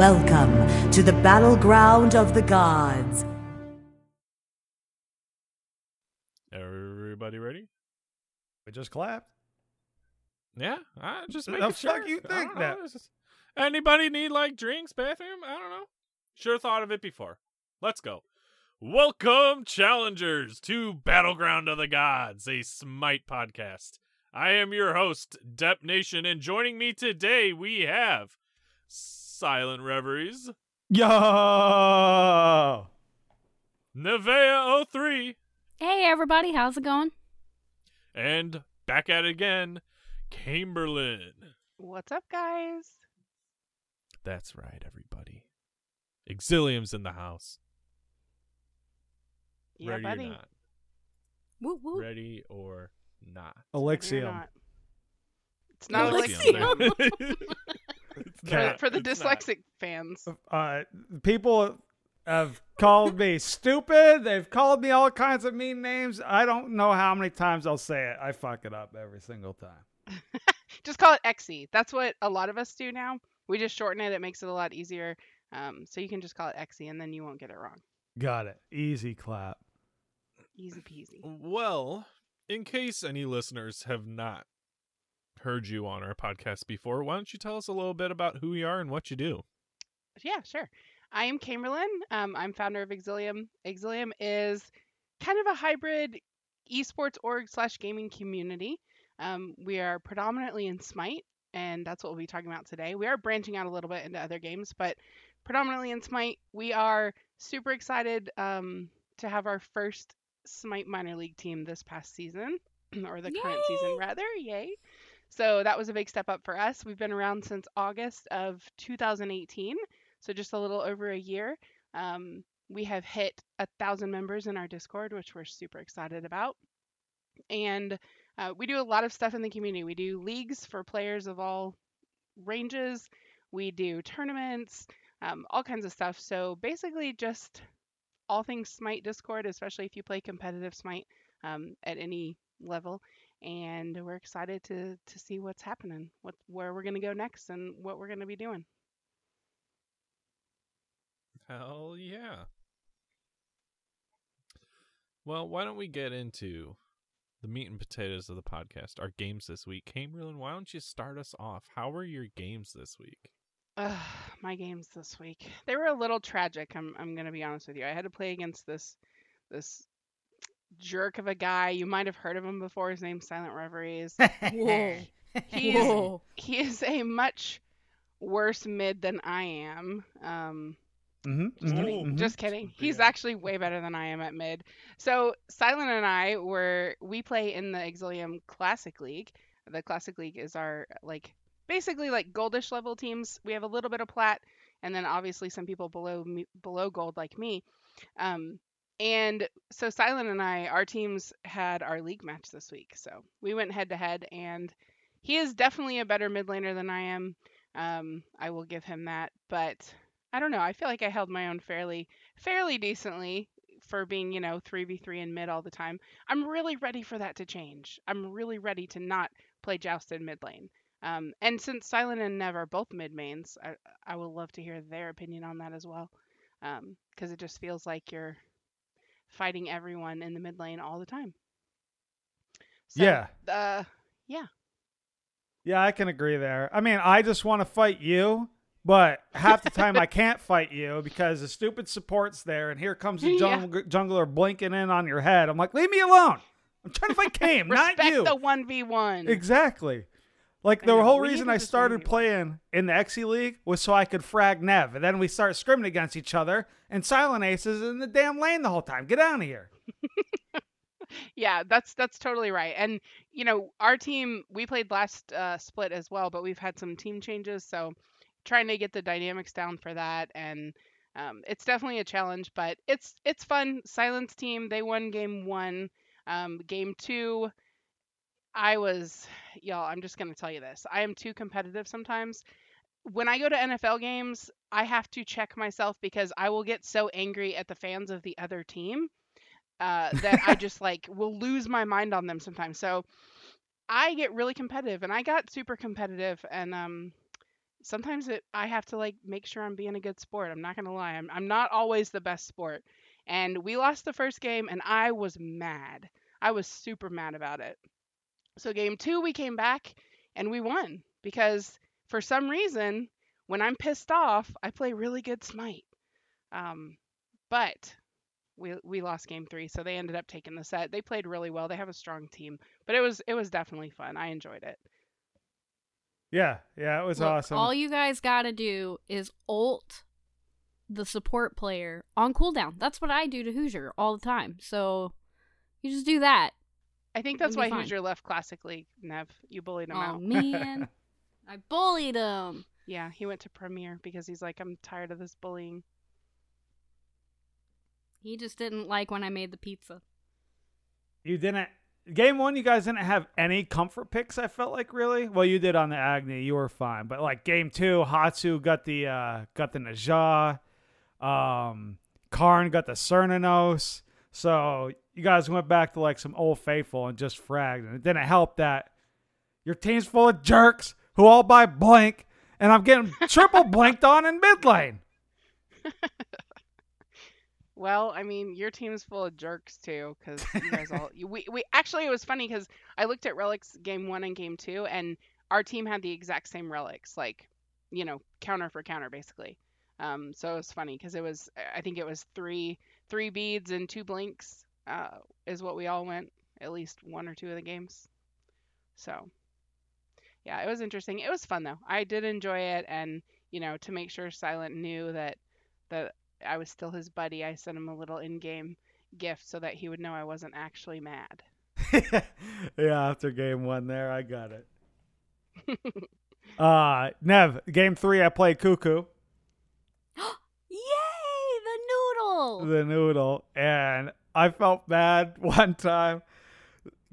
Welcome to the battleground of the gods. Everybody ready? We just clapped. Yeah, I just The making fuck sure. you I think don't that? this Anybody need like drinks, bathroom? I don't know. Sure thought of it before. Let's go. Welcome, challengers, to Battleground of the Gods, a Smite podcast. I am your host, Dep Nation, and joining me today we have Silent Reveries, Yo! Nevea03, Hey everybody, how's it going? and back at it again, Camberlin. What's up, guys? That's right, everybody. Exilium's in the house. Yeah, Ready buddy. or not? Woo woo. Ready or not? Ready or Elixium. not? It's not Elixium. Elixium. It's For, not. for the It's not. dyslexic fans. Uh, people have called me stupid. They've called me all kinds of mean names. I don't know how many times I'll say it. I fuck it up every single time. Just call it Xe. That's what a lot of us do now. We just shorten it. It makes it a lot easier. Um, so you can just call it Xe, and then you won't get it wrong. Got it. Easy clap. Easy peasy. Well, in case any listeners have not heard you on our podcast before, why don't you tell us a little bit about who you are and what you do? Yeah, sure. I am Camerlin. Um, I'm founder of Exilium. Exilium is kind of a hybrid esports org slash gaming community. Um, we are predominantly in Smite, and that's what we'll be talking about today. We are branching out a little bit into other games, but predominantly in Smite. We are super excited um, to have our first Smite minor league team this past season, or the current season rather. Yay! So that was a big step up for us. We've been around since August of 2018 so just a little over a year. Um, we have hit a thousand members in our Discord, which we're super excited about. And uh, we do a lot of stuff in the community. We do leagues for players of all ranges. We do tournaments, um, all kinds of stuff. So basically, just all things Smite Discord, especially if you play competitive Smite um, at any level. And we're excited to to see what's happening, what where we're gonna go next, and what we're gonna be doing. Hell yeah. Well, why don't we get into the meat and potatoes of the podcast, our games this week? Camerlin, why don't you start us off? How were your games this week? Ugh, my games this week. They were a little tragic. I'm I'm gonna be honest with you. I had to play against this this jerk of a guy. You might have heard of him before. His name's Silent Reveries. Whoa. He's Whoa. he is a much worse mid than I am. Um, Mm-hmm. just kidding. Mhm. Just kidding. He's Yeah. actually way better than I am at mid. So Silent and I were we play in the Exilium Classic League. The Classic League is our like basically like goldish level teams. We have a little bit of plat, and then obviously some people below me, below gold like me. Um, and so Silent and I, our teams had our league match this week. So we went head to head, and he is definitely a better mid laner than I am. Um, I will give him that, but I don't know. I feel like I held my own fairly fairly decently for being, you know, 3v3 in mid all the time. I'm really ready for that to change. I'm really ready to not play Joust in mid lane. Um, and since Silent and Nev are both mid mains, I, I would love to hear their opinion on that as well. Because it just feels like you're fighting everyone in the mid lane all the time. So, Yeah. Uh, yeah. Yeah, I can agree there. I mean, I just want to fight you, but half the time I can't fight you because the stupid support's there, and here comes the Yeah. jungler blinking in on your head. I'm like, leave me alone. I'm trying to fight Kame, not Respect you. the 1v1. Exactly. Like the whole reason I started playing in the XE League was so I could frag Nev, and then we start scrimming against each other, and Silent Ace is in the damn lane the whole time. Get out of here. Yeah, that's that's totally right. And you know, our team we played last uh, split as well, but we've had some team changes, so trying to get the dynamics down for that, and um, it's definitely a challenge, but it's it's fun. Silence team they won game one. Um, game two, I was y'all. I'm just gonna tell you this. I am too competitive sometimes. When I go to NFL games, I have to check myself because I will get so angry at the fans of the other team uh, that I just like will lose my mind on them sometimes. So I get really competitive, and I got super competitive, and um, sometimes it I have to like make sure I'm being a good sport. I'm not gonna lie. I'm I'm not always the best sport. And we lost the first game and I was mad. I was super mad about it. So game two we came back and we won because for some reason when I'm pissed off I play really good smite. Um, but we we lost game three, so they ended up taking the set. They played really well. They have a strong team, but it was it was definitely fun. I enjoyed it. Yeah, yeah, it was Look, awesome. All you guys got to do is ult the support player on cooldown. That's what I do to Hoosier all the time. So you just do that. I think that's why be fine. Hoosier left Classic League. Nev, you bullied him out. Oh out. man, I bullied him. Yeah, he went to Premier because he's like, I'm tired of this bullying. He just didn't like when I made the pizza. you didn't game one. You guys didn't have any comfort picks. I felt like really. Well, you did on the Agni. You were fine, but like game two, Hatsu got the uh got the Ne Zha. Um, Karn got the Cernunnos. So you guys went back to like some old faithful and just fragged, and it didn't help that your team's full of jerks who all buy blank, and I'm getting triple blanked on in mid lane. Well, I mean, your team's full of jerks too, because you guys all we we actually it was funny because I looked at relics game one and game two, and our team had the exact same relics, like you know, counter for counter basically. Um, so it was funny because it was I think it was three three beads and two blinks uh, is what we all went at least one or two of the games. So yeah, it was interesting. It was fun though. I did enjoy it, and you know, to make sure Silent knew that that I was still his buddy, I sent him a little in-game gift so that he would know I wasn't actually mad. yeah, after game one there, I got it. uh Nev, game three I played Cuckoo, Yay, the noodle. the noodle, and I felt bad one time.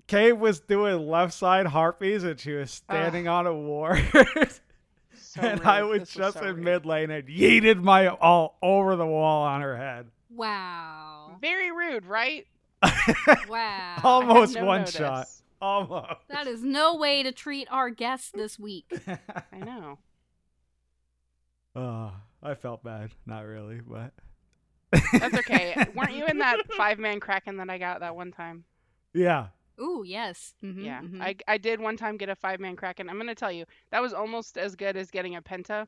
Kate was doing left side harpies and she was standing on a ward. So and I was This just so in rude. mid lane and yeeted my all over the wall on her head. wow. Very rude, right? Wow. Almost no one notice. shot. Almost. That is no way to treat our guests this week. I know. oh, I felt bad. Not really, but That's okay. Weren't you in that five-man kraken that I got that one time? yeah. Ooh, yes. Mhm, yeah, mhm. I I did one time get a five-man kraken. I'm gonna tell you that was almost as good as getting a penta.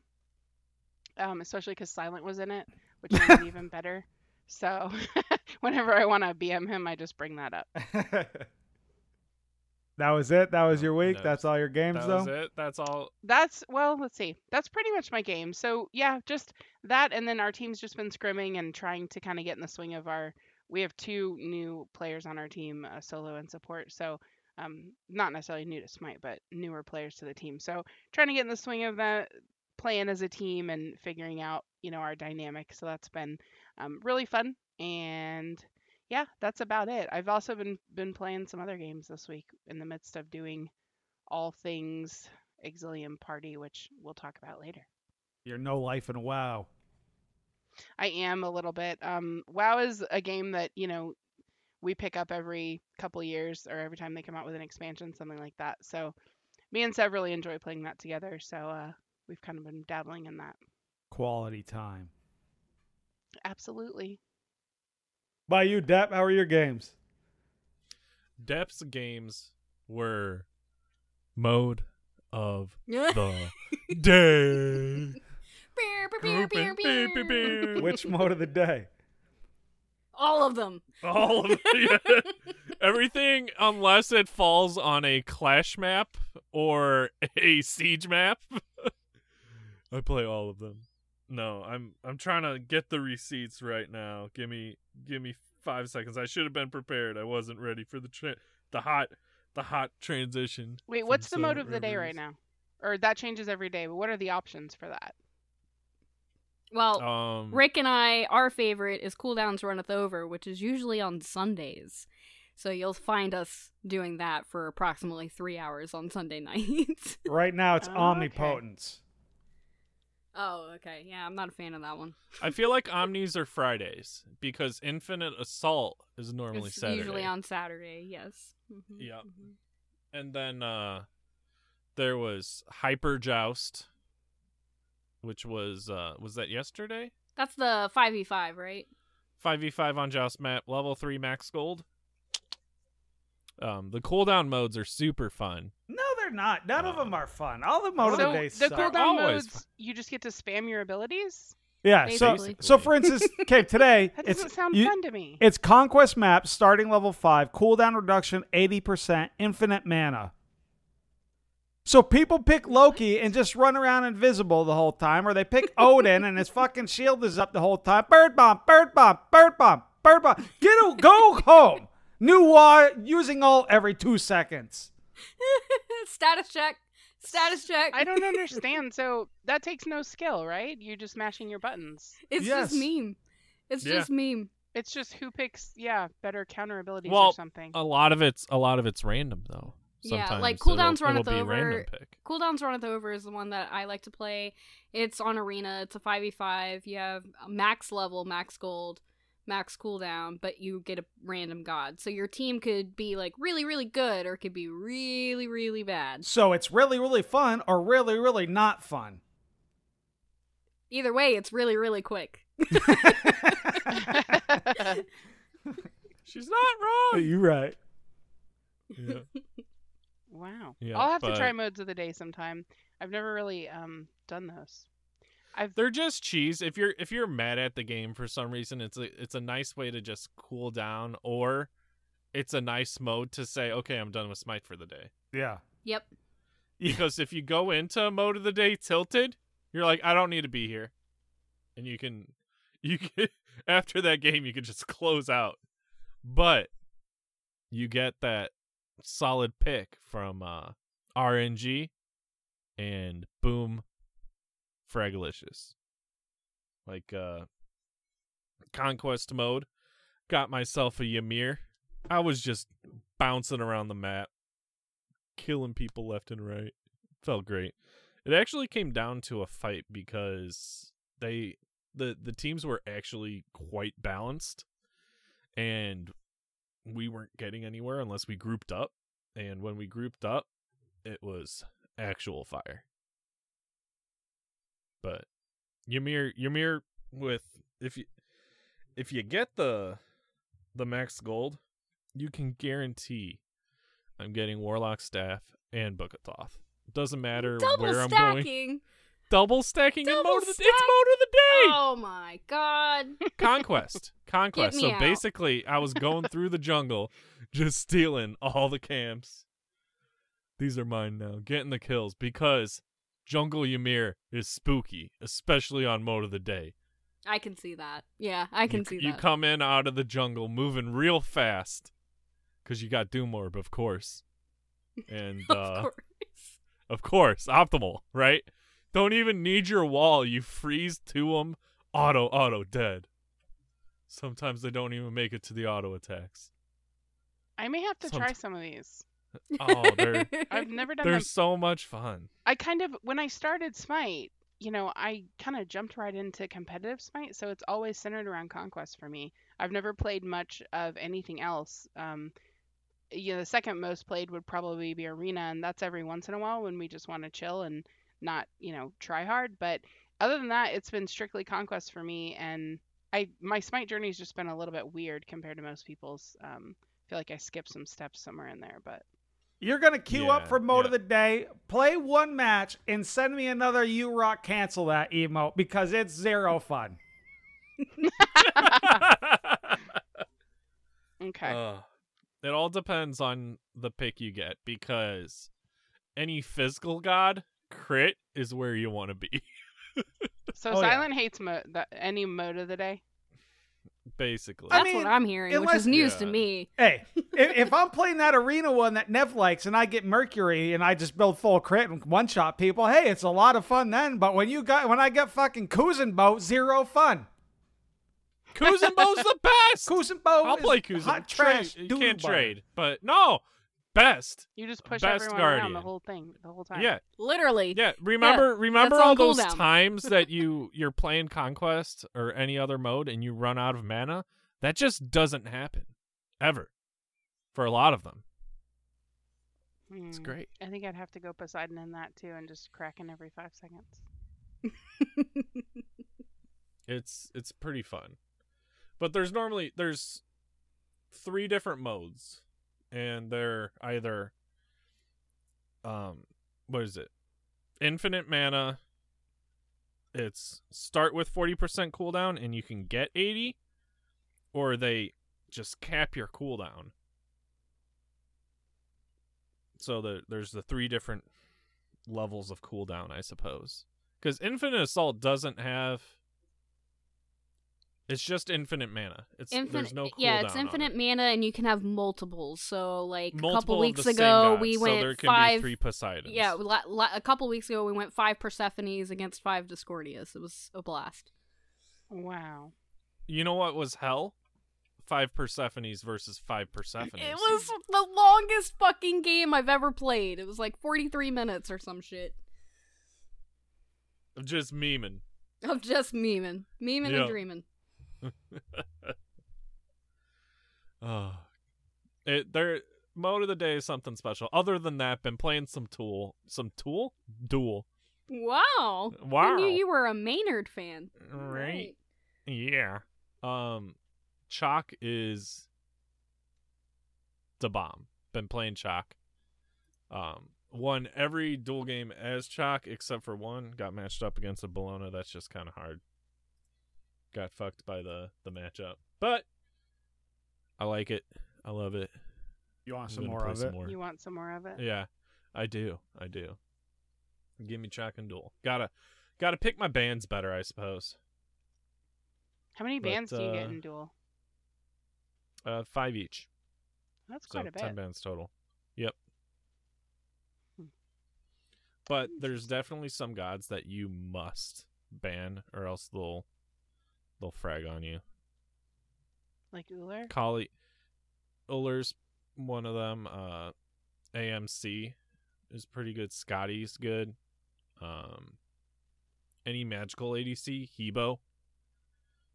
Um, especially because Silent was in it, which made it even better. So whenever I want to BM him, I just bring that up. That was it. That was your week. No, That's all your games, That though. was it. That's all. That's well, let's see. That's pretty much my game. So yeah, just that, and then our team's just been scrimming and trying to kind of get in the swing of our. We have two new players on our team, uh, solo and support. So um, not necessarily new to Smite, but newer players to the team. So trying to get in the swing of that, playing as a team and figuring out you know our dynamic. So that's been um, really fun. And yeah, that's about it. I've also been been playing some other games this week in the midst of doing all things Exilium Party, which we'll talk about later. You're no life in WoW. I am a little bit. Um, WoW is a game that you know we pick up every couple years or every time they come out with an expansion, something like that. So me and Sev really enjoy playing that together. So uh, we've kind of been dabbling in that. Quality time. Absolutely. By you, Depp. How are your games? Depth's games were mode of the day. Beer, beer, beer, beer, beer. Which mode of the day? All of them. All of it. Everything unless it falls on a clash map or a siege map. I play all of them. No, I'm I'm trying to get the receipts right now. Give me give me 5 seconds. I should have been prepared. I wasn't ready for the tra- the hot the hot transition. Wait, what's the mode of the day right now? Or that changes every day. But what are the options for that? Well, Um Rick and I, our favorite is Cooldowns Runneth Over, which is usually on Sundays. So you'll find us doing that for approximately three hours on Sunday nights. Right now, it's Okay. omnipotence. Oh, okay. Yeah, I'm not a fan of that one. I feel like omnis are Fridays because Infinite Assault is normally it's Saturday. usually on Saturday, yes. Mhm, Yep. mhm. and then uh there was Hyper Joust which was uh was that yesterday? That's the 5v5, right? 5v5 on Joust map, level 3 max gold. Um the cooldown modes are super fun. No, they're not. None of them are fun. All the mode of the day the suck. cooldown Always modes, you just get to spam your abilities. Yeah. So, Basically. so for instance, okay, today That it's doesn't sound you- fun to me. It's conquest map, starting level five, cooldown reduction eighty percent, infinite mana. So people pick Loki and just run around invisible the whole time, or they pick Odin and his fucking shield is up the whole time. Bird bomb, bird bomb, bird bomb, bird bomb. Get a, go home. Nu Wa using all every two seconds. Status check. Status check. I don't understand. So that takes no skill, right? You're just mashing your buttons. It's Yes. just meme. It's Yeah. just meme. It's just who picks, yeah, better counter abilities Well, or something. A lot of it's a lot of it's random though. Yeah, Sometimes like it'll- cooldowns it'll, runneth be over. random pick. Cooldowns Runneth Over is the one that I like to play. It's on Arena. It's a 5v5. You have max level, max gold, max cooldown, but you get a random god. So your team could be like really, really good or it could be really, really bad. So it's really, really fun or really, really not fun. Either way, it's really, really quick. She's not wrong. You're right. Yeah. wow. Yeah, I'll have to try modes of the day sometime. I've never really um done those. I've They're just cheese. If you're if you're mad at the game for some reason, it's a it's a nice way to just cool down, or it's a nice mode to say, okay, I'm done with Smite for the day. Yeah. Yep. Because if you go into mode of the day tilted, you're like, I don't need to be here, and you can you can after that game you can just close out, but you get that solid pick from uh, RNG, and boom, Fragalicious. Like uh, conquest mode, got myself a Ymir. I was just bouncing around the map, killing people left and right. Felt great. It actually came down to a fight because they the the teams were actually quite balanced and we weren't getting anywhere unless we grouped up and when we grouped up it was actual fire. But Ymir Ymir with if you if you get the the max gold, you can guarantee I'm getting Warlock staff and Book of Thoth. Doesn't matter Double where I'm going. stacking. Double stacking in Double mode of the, it's mode of the day. Oh my god. Conquest. Conquest. So out. basically I was going through the jungle just stealing all the camps. These are mine now. Getting the kills because Jungle Ymir is spooky, especially on mode of the day. I can see that. Yeah, I can you, see you that. You come in out of the jungle moving real fast because you got Doom Orb, of course. And uh, of course. Of course, optimal, right? Don't even need your wall. You freeze to them, auto, auto, dead. Sometimes they don't even make it to the auto attacks. I may have to Somet- try some of these. Oh, they're I've never done they're them. so much fun. I kind of when I started Smite, you know, I kind of jumped right into competitive Smite, so it's always centered around conquest for me. I've never played much of anything else. Um, you know, the second most played would probably be Arena, and that's every once in a while when we just want to chill and not, you know, try hard. But other than that, it's been strictly conquest for me, and I my Smite journey's just been a little bit weird compared to most people's. Um, I feel like I skipped some steps somewhere in there, but You're gonna queue up for mode of the day, play one match, and send me another you rock cancel that emote because it's zero fun. okay. Uh, it all depends on the pick you get because any physical god crit is where you want to be. So Oh, yeah. Silent hates mo- the, any mode of the day. Basically, I That's mean, what I'm hearing, which is news Yeah. to me. Hey, if, if I'm playing that arena one that Nev likes and I get Mercury and I just build full crit and one shot people, hey, it's a lot of fun then. But when you got when I get fucking Kuzenbo, zero fun. Kuzenbo's the best. Kuzenbo, I'll is play Kuzen. Hot trash. You can't trade, but no, best. You just push Best everyone around the whole thing, the whole time. Yeah, Literally. yeah. Remember, remember that's all those cooldown. times that you you're playing conquest or any other mode and you run out of mana. That just doesn't happen ever for a lot of them. It's Hmm. great. I think I'd have to go Poseidon in that too, and just cracking every five seconds. It's it's pretty fun. But there's normally there's three different modes and they're either um what is it? Infinite mana. It's start with 40% cooldown and you can get 80 or they just cap your cooldown. So the, there's the three different levels of cooldown, I suppose. Cuz Infinite Assault doesn't have it's just infinite mana. It's there's Infinite, no cooldown. yeah, it's on it. infinite mana, and you can have multiples. So, like a couple of weeks the ago, gods, we so went there can five. be three Poseidons. yeah, la- la- a couple weeks ago, we went five Persephones against five Discordias. It was a blast. Wow. You know what was hell? Five Persephones versus five Persephones. It was the longest fucking game I've ever played. It was like 43 minutes or some shit. of just memeing. Of just memeing. Memeing Yeah. and dreaming. Oh, it their mode of the day is something special. Other than that, been playing some Tool, some Tool, Duel. Wow. Wow! I knew you were a Maynard fan. Right. Yeah. Um, Chaac is the bomb. Been playing Chaac. Um, won every duel game as Chaac except for one. Got matched up against a Bellona. That's just kind of hard. Got fucked by the the matchup, but I like it. I love it. You want I'm some more of some it? more. You want some more of it? Yeah, I do. I do. Give me Chaac and Duel. Gotta gotta pick my bands better, I suppose. How many But, bands do you get uh, in Duel? Uh, five each. That's So quite a bit. ten bands total. Yep. Hmm. But there's definitely some gods that you must ban, or else they'll they'll frag on you. Like Ullr? Kali, Ullr's one of them. Uh, AMC is pretty good. Skadi's good. Um, any magical ADC, He Bo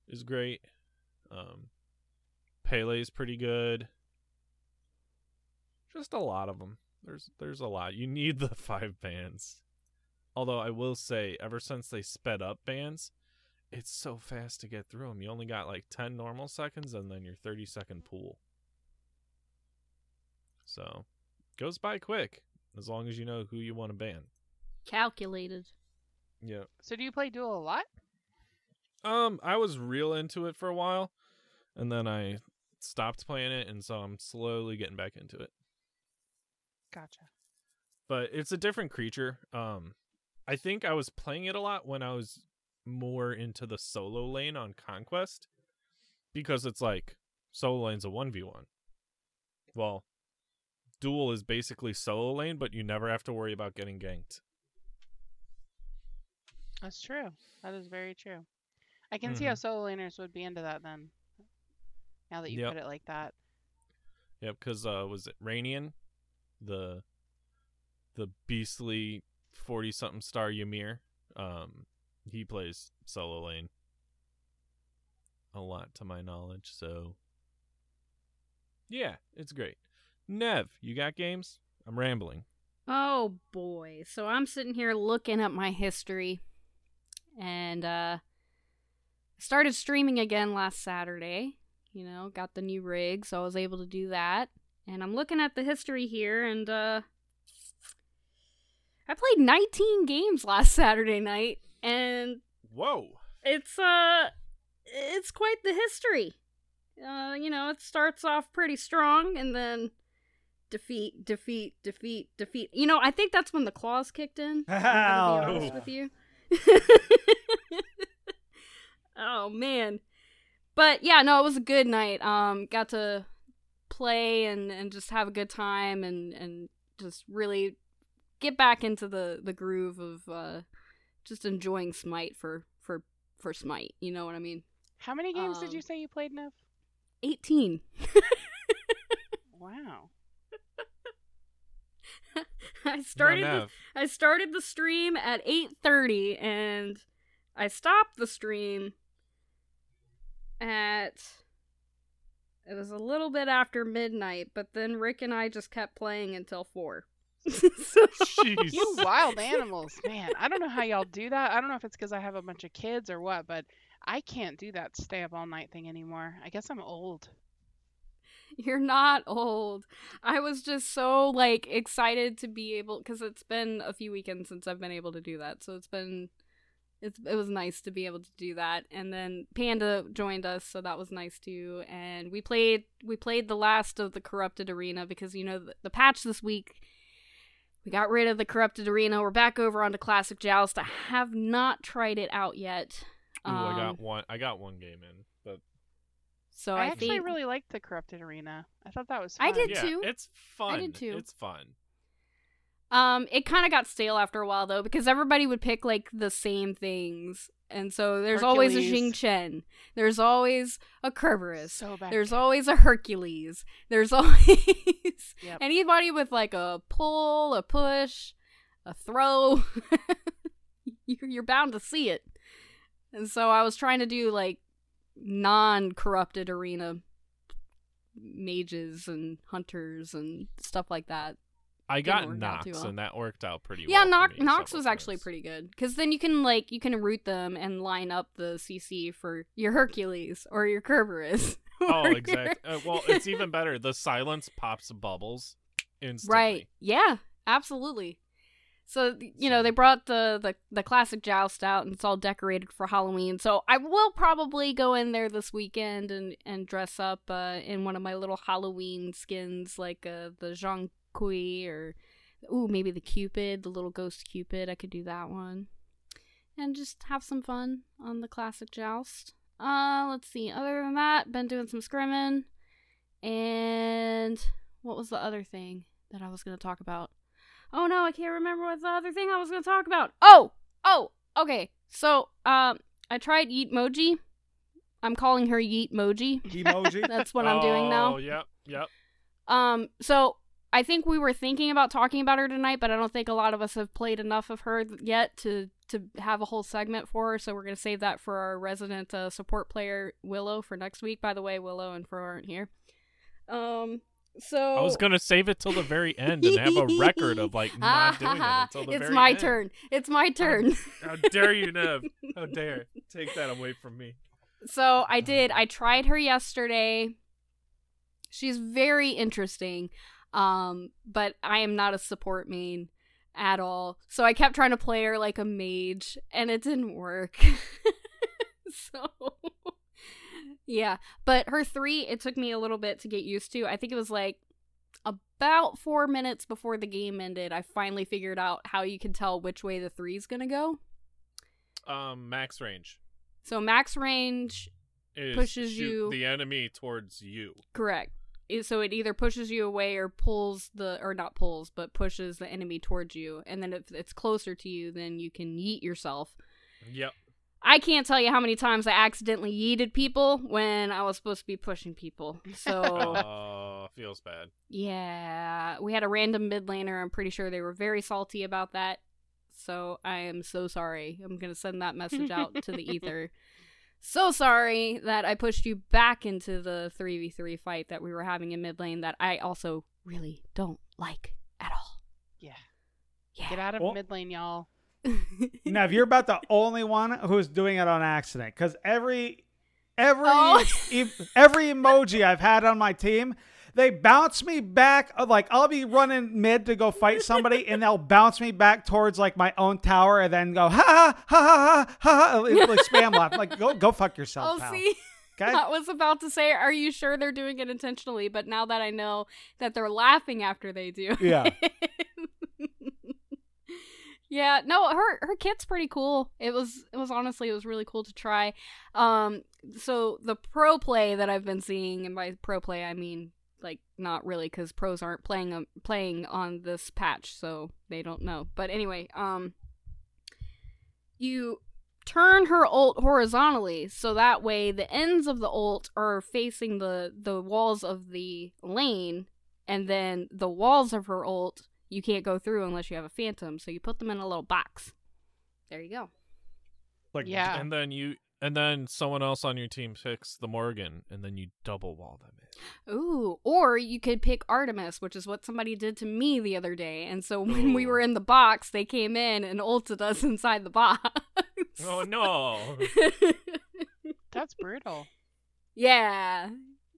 is great. Um, Pele's pretty good. Just a lot of them. There's there's a lot. You need the five bands. Although I will say, ever since they sped up bands, it's so fast to get through them. You only got like 10 normal seconds and then your 30 second pool. So, goes by quick as long as you know who you want to ban. Calculated. Yeah. So do you play Duel a lot? Um, I was real into it for a while and then I stopped playing it and so I'm slowly getting back into it. Gotcha. But it's a different creature. Um I think I was playing it a lot when I was more into the solo lane on Conquest because it's like solo lane's a 1v1. Well, duel is basically solo lane, but you never have to worry about getting ganked. That's true. That is very true. I can see how solo laners would be into that then. Now that you Yep. put it like that. Yep, because uh, was it Rainian, the the beastly forty something star Ymir? Um, he plays solo lane a lot, to my knowledge. So yeah, it's great. Nev, you got games? I'm rambling. Oh boy. So I'm sitting here looking at my history and uh started streaming again last Saturday. You know, got the new rig, so I was able to do that. And I'm looking at the history here and uh I played 19 games last Saturday night and Whoa. it's uh it's quite the history. Uh, you know, it starts off pretty strong and then defeat, defeat, defeat, defeat. You know, I think that's when the claws kicked in. I'm gonna be Oh. honest with you. oh man. But yeah, no, it was a good night. Um got to play and and just have a good time and and just really get back into the the groove of uh just enjoying Smite for for for Smite. You know what I mean? How many games did you Um, say you played, Nev? 18. Wow. I started the, I started the stream at 8:30 and I stopped the stream at it was a little bit after midnight, but then Rick and I just kept playing until 4. so, You wild animals, man. I don't know how y'all do that. I don't know if it's because I have a bunch of kids or what, but I can't do that stay up all night thing anymore. I guess I'm old. You're not old. I was just so like excited to be able because it's been a few weekends since I've been able to do that. So it's been it's it was nice to be able to do that. And then Panda joined us, so that was nice too. And we played we played the last of the corrupted arena because you know the, the patch this week we got rid of the corrupted arena. We're back over onto classic joust. I have not tried it out yet. Ooh, I Um, got one. I got one game in, but so I, I, actually think really liked the corrupted arena. I thought that was I fun. did yeah, too. it's fun. I did too. It's fun. Um, it kind of got stale after a while though because everybody would pick like the same things, and so there's always a Hercules. Xing Tian, there's always a Kerberos, So bad. there's always a Hercules, there's always Yep. anybody with like a pull, a push, a throw. you're you're bound to see it, and so I was trying to do like non-corrupted arena mages and hunters and stuff like that. I got work out too Nox, well. and that worked out pretty Yeah, well. Yeah, Nox, me Nox several was actually pretty good because then you can like you can root them and line up the CC for your Hercules or your Kerberos. Oh, or your- exactly. Uh, well, it's even better. The silence pops bubbles instantly. Right? Yeah, absolutely. So you know they brought the, the the classic joust out and it's all decorated for Halloween. So I will probably go in there this weekend and and dress up uh, in one of my little Halloween skins like uh, the Jean Kui or ooh maybe the Cupid, the little ghost Cupid. I could do that one and just have some fun on the classic joust. Uh, let's see. Other than that, been doing some scrimming, and what was the other thing that I was gonna talk about? Oh no, I can't remember what the other thing I was gonna talk about. Oh, oh, okay. So, um, I tried Yeet Moji. I'm calling her Yeet Moji. Emoji. That's what I'm doing now. Oh, yep, yep. Um, so I think we were thinking about talking about her tonight, but I don't think a lot of us have played enough of her yet to to have a whole segment for her. So we're gonna save that for our resident uh, support player Willow for next week. By the way, Willow and Fro aren't here. Um, so I was gonna save it till the very end and have a record of like not doing it until the it's very my end. turn. It's my turn. How dare you, Nev? How dare take that away from me? So I did. I tried her yesterday. She's very interesting. Um, but I am not a support main at all. So I kept trying to play her like a mage and it didn't work. so Yeah, but her 3 it took me a little bit to get used to. I think it was like about 4 minutes before the game ended I finally figured out how you can tell which way the 3 is going to go. Um, max range So max range is Pushes you- the enemy towards you. Correct. So it either pushes you away or pulls the, or not pulls, but pushes the enemy towards you. And then if it's closer to you, then you can yeet yourself. Yep. I can't tell you how many times I accidentally yeeted people when I was supposed to be pushing people. So Oh, feels bad. yeah, we had a random mid laner. I'm pretty sure they were very salty about that. So I am so sorry. I'm gonna send that message out to the ether. So sorry that I pushed you back into the 3v3 fight that we were having in mid lane that I also really don't like at all. Yeah. Yeah. Get out of Well- mid lane, y'all. Now, if you're about the only one who's doing it on accident, because every every Oh. e- every emoji I've had on my team, they bounce me back. uh, Like I'll be running mid to go fight somebody, and they'll bounce me back towards like my own tower, and then go ha ha ha ha ha ha, ha like spam laugh. Like go go fuck yourself, Oh, pal. see, Okay. I was about to say, are you sure they're doing it intentionally? But now that I know that they're laughing after they do, Yeah. yeah, no, her her kit's pretty cool. It was it was honestly it was really cool to try. Um, so the pro play that I've been seeing, and by pro play I mean like not really because pros aren't playing um, playing on this patch, so they don't know. But anyway, um, you turn her ult horizontally so that way the ends of the ult are facing the the walls of the lane and then the walls of her ult you can't go through unless you have a phantom so you put them in a little box there you go Like Yeah. And then you And then someone else on your team picks the Morgan, and then you double wall them in. Ooh, or you could pick Artemis, which is what somebody did to me the other day. And so when we were in the box, they came in and ulted us inside the box. Oh no! That's brutal. yeah.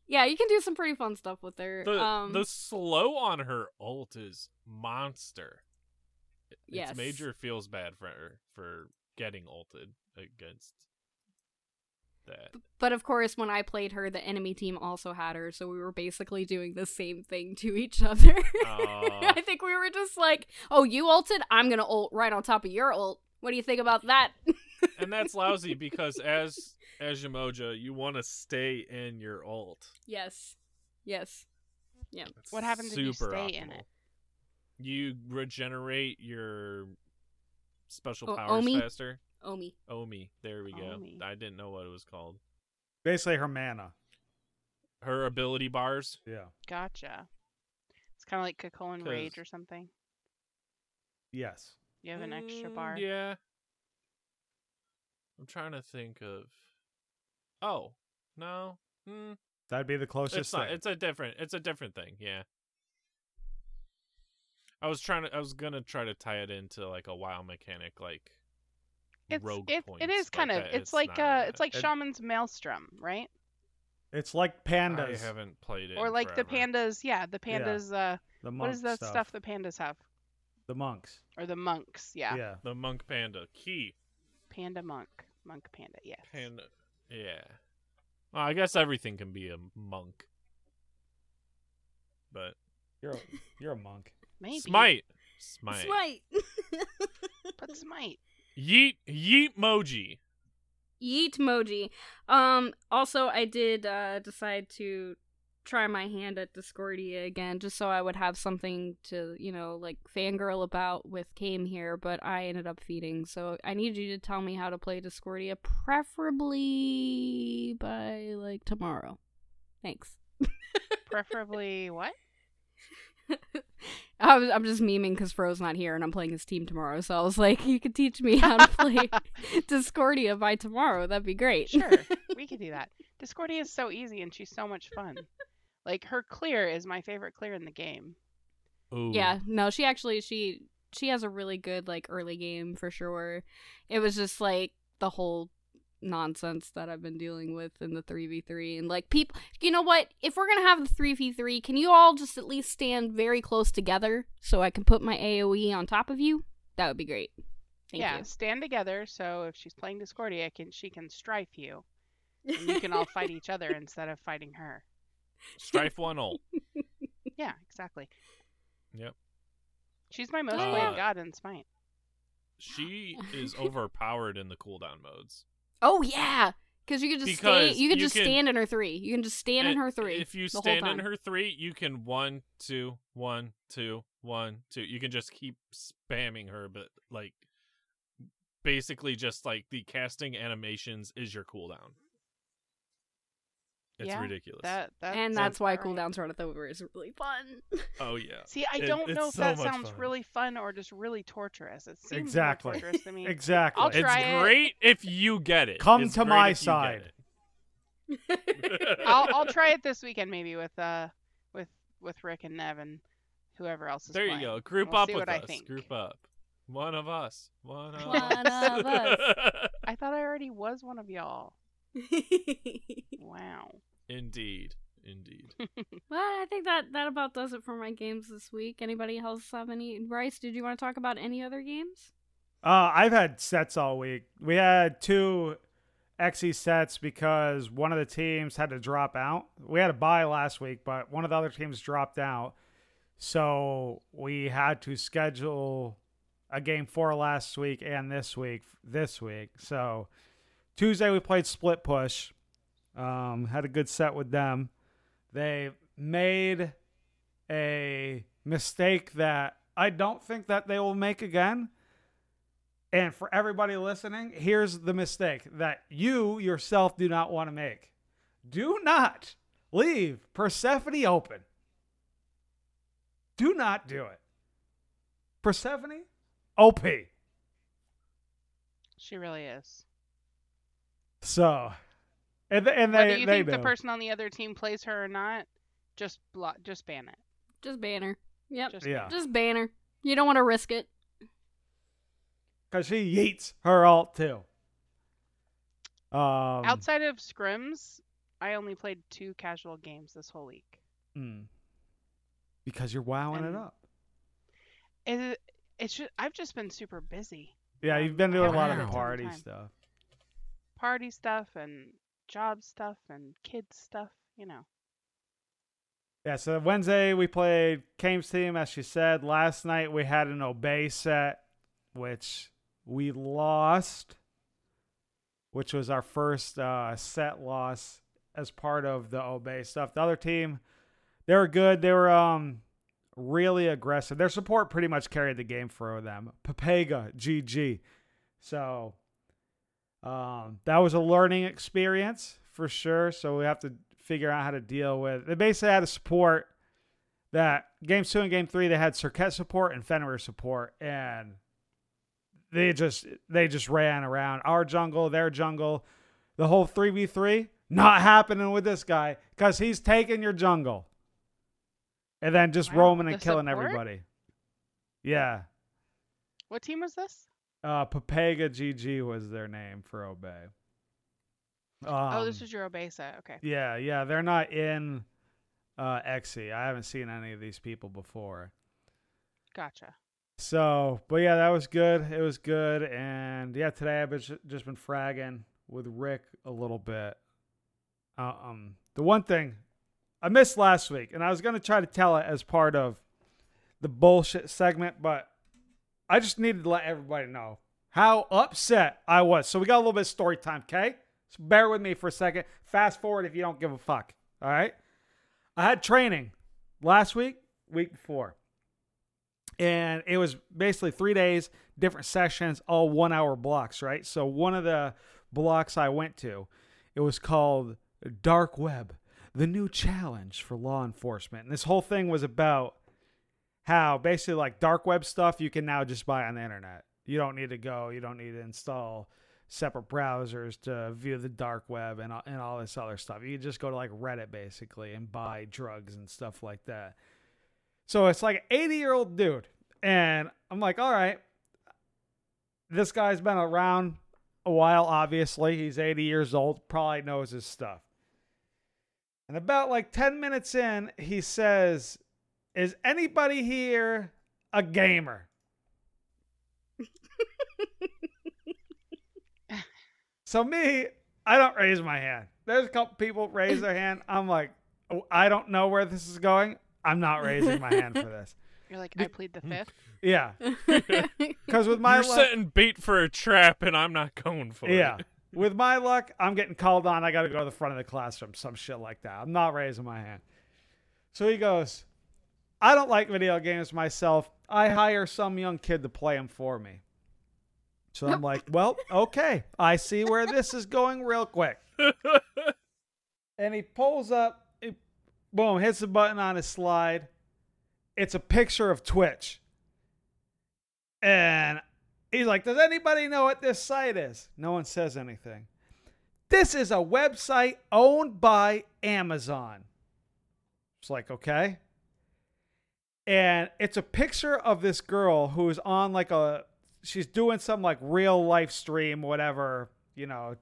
Yeah, you can do some pretty fun stuff with her. The um, the slow on her ult is monster. It- Yes. It's major feels bad for her for getting ulted against that. But of course, when I played her, the enemy team also had her, so we were basically doing the same thing to each other. Aw. I think we were just like, "Oh, you ulted? I'm gonna ult right on top of your ult. What do you think about that?" and that's lousy because as as Yemoja, you want to stay in your ult. yes, yes, yeah. That's What happens if you super stay in it? You regenerate your special O- powers Omi? faster. Omi. Omi, there we go. Omi. I didn't know what it was called. Basically, her mana. Her ability bars. Yeah. Gotcha. It's kind of like Kakolan 'Cause- Rage or something. Yes. You have an extra Mm, bar. Yeah. I'm trying to think of. Oh no, Hmm. That'd be the closest it's not. thing. It's a different. It's a different thing. Yeah. I was trying to. I was gonna try to tie it into like a WoW mechanic, like It's rogue it, points. it is but kind of that- it's, like uh that. it's like It- Shaman's Maelstrom, right? It's like pandas. I haven't played it. Or in like the pandas, yeah, the Yeah. pandas uh the monk what is that stuff. stuff the pandas have? The monks. Or the monks, yeah. Yeah. The monk panda key Panda monk. Monk panda, yes. panda. Yeah. Well, I guess everything can be a monk. But You're a, you're a monk. Maybe. smite, smite, Smite. But smite. Yeet, yeet, moji. Yeet emoji. Um. Also, I did uh, decide to try my hand at Discordia again, just so I would have something to, you know, like fangirl about with Came here. But I ended up feeding, so I need you to tell me how to play Discordia, preferably by like tomorrow. Thanks. Preferably what? I was, I'm just memeing because Fro's not here and I'm playing his team tomorrow. So I was like, you could teach me how to play Discordia by tomorrow. That'd be great. Sure, we could do that. Discordia is so easy and she's so much fun. Like her clear is my favorite clear in the game. Ooh. Yeah, no, she actually she she has a really good like early game for sure. It was just like the whole nonsense that I've been dealing with in the 3v3 and like people you know what if we're going to have the 3v3 can you all just at least stand very close together so I can put my AoE on top of you that would be great thank yeah, stand together so if she's playing Discordia, can she can strife you. you And you can all fight each other instead of fighting her. Strife one ult. Yeah, exactly. Yep. She's my most Uh, played god in Smite. She is overpowered in the cooldown modes. Oh yeah cuz you could just Because stay you could you just can- stand in her 3 you can just stand in her 3 If you stand in her three, you can one, two, one, two, one, two. You can just keep spamming her, but like basically just like the casting animations is your cooldown. It's Yeah, ridiculous. That, that and that's why about right. cooldowns run at the over is really fun oh yeah. See, I It- don't know if so that sounds fun. really fun or just really torturous. It seems more Exactly. torturous to me. Exactly. I'll It's it. great if you get it. Come It's to my if you get side. I'll I'll try it this weekend maybe with uh with with Rick and Nev and whoever else is There you go. Group We'll up see with what I us. think. Group up. One of us. One of One us. of us. I thought I already was one of y'all. Wow. Indeed. Indeed. Well, I think that that about does it for my games this week. Anybody else have any? Bryce, did you want to talk about any other games? Uh, I've had sets all week. We had two XE sets because one of the teams had to drop out. We had a bye last week, but one of the other teams dropped out. So we had to schedule a game for last week and this week this week. So Tuesday we played split push. Um, had a good set with them. They made a mistake that I don't think that they will make again. And for everybody listening, here's the mistake that you yourself do not want to make. Do not leave Persephone open. Do not do it. Persephone, OP. She really is. So, and th- and Whether they you they think the person on the other team plays her or not, just block, just ban it. Just ban her. Yep. Just Yeah. Just ban her. You don't want to risk it. because she yeets her alt too. Um, Outside of scrims, I only played two casual games this whole week. mm. because you're wowing it up. It, it's just, I've just been super busy. Yeah, um, you've been doing a lot of the had a ton of party stuff. Party stuff and job stuff and kids stuff, you know. Yeah, so Wednesday we played Kame's team, as she said. Last night we had an obey set, which we lost, which was our first uh, set loss as part of the obey stuff. The other team, they were good. They were um really aggressive. Their support pretty much carried the game for them. Papega, GG. So um, that was a learning experience for sure. So we have to figure out how to deal with. They basically had a support that game two and game three they had Circuit support and Fenrir support, and they just they just ran around our jungle, their jungle, the whole three v three. Not happening with this guy because he's taking your jungle, and then just Wow, roaming and killing support? everybody. Yeah, What team was this? Uh, Papega GG was their name for Obey. oh, this Um, was your obey set. Okay. Yeah, yeah, they're not in uh Xe. I haven't seen any of these people before. Gotcha. So, but yeah, that was good. It was good, and yeah, today I've been just been fragging with Rick a little bit. Uh, um, the one thing I missed last week, and I was gonna try to tell it as part of the bullshit segment, but I just needed to let everybody know how upset I was. So we got a little bit of story time, okay? So bear with me for a second. Fast forward if you don't give a fuck. All right. I had training last week, week before and it was basically three days, different sessions, all one hour blocks, right? So one of the blocks I went to, it was called Dark Web, the new challenge for law enforcement. And this whole thing was about how basically like dark web stuff you can now just buy on the internet. You don't need to go, you don't need to install separate browsers to view the dark web and, and all this other stuff. You just go to like Reddit basically and buy drugs and stuff like that. So it's like an 80 year old dude. And I'm like, all right, this guy's been around a while, obviously. He's 80 years old, probably knows his stuff. And about like 10 minutes in, he says, Is anybody here a gamer? so, me, I don't raise my hand. There's a couple people raise their hand. I'm like, "Oh, I don't know where this is going. I'm not raising my hand for this. You're like, I plead the hmm. fifth. Yeah. Because with my You're luck, setting bait for a trap, and I'm not going for yeah, it. Yeah, with my luck, I'm getting called on. I got to go to the front of the classroom, some shit like that. I'm not raising my hand. So he goes, I don't like video games myself. I hire some young kid to play them for me. So I'm like, well, okay. I see where this is going real quick. and he pulls up, he, boom, hits the button on his slide. It's a picture of Twitch. And he's like, Does anybody know what this site is? No one says anything. This is a website owned by Amazon. It's like, okay. And it's a picture of this girl who's on like a, she's doing some like real life stream, whatever, you know,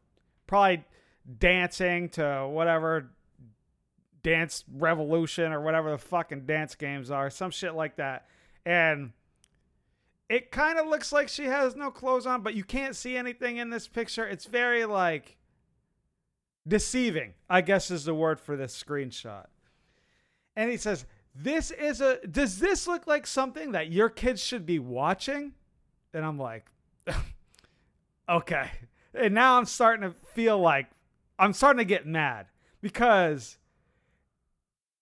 probably dancing to whatever dance revolution or whatever the fucking dance games are, some shit like that. And it kind of looks like she has no clothes on, but you can't see anything in this picture. It's very like deceiving, I guess is the word for this screenshot. And he says, This is a, does this look like something that your kids should be watching? And I'm like, Okay. And now I'm starting to feel like, I'm starting to get mad because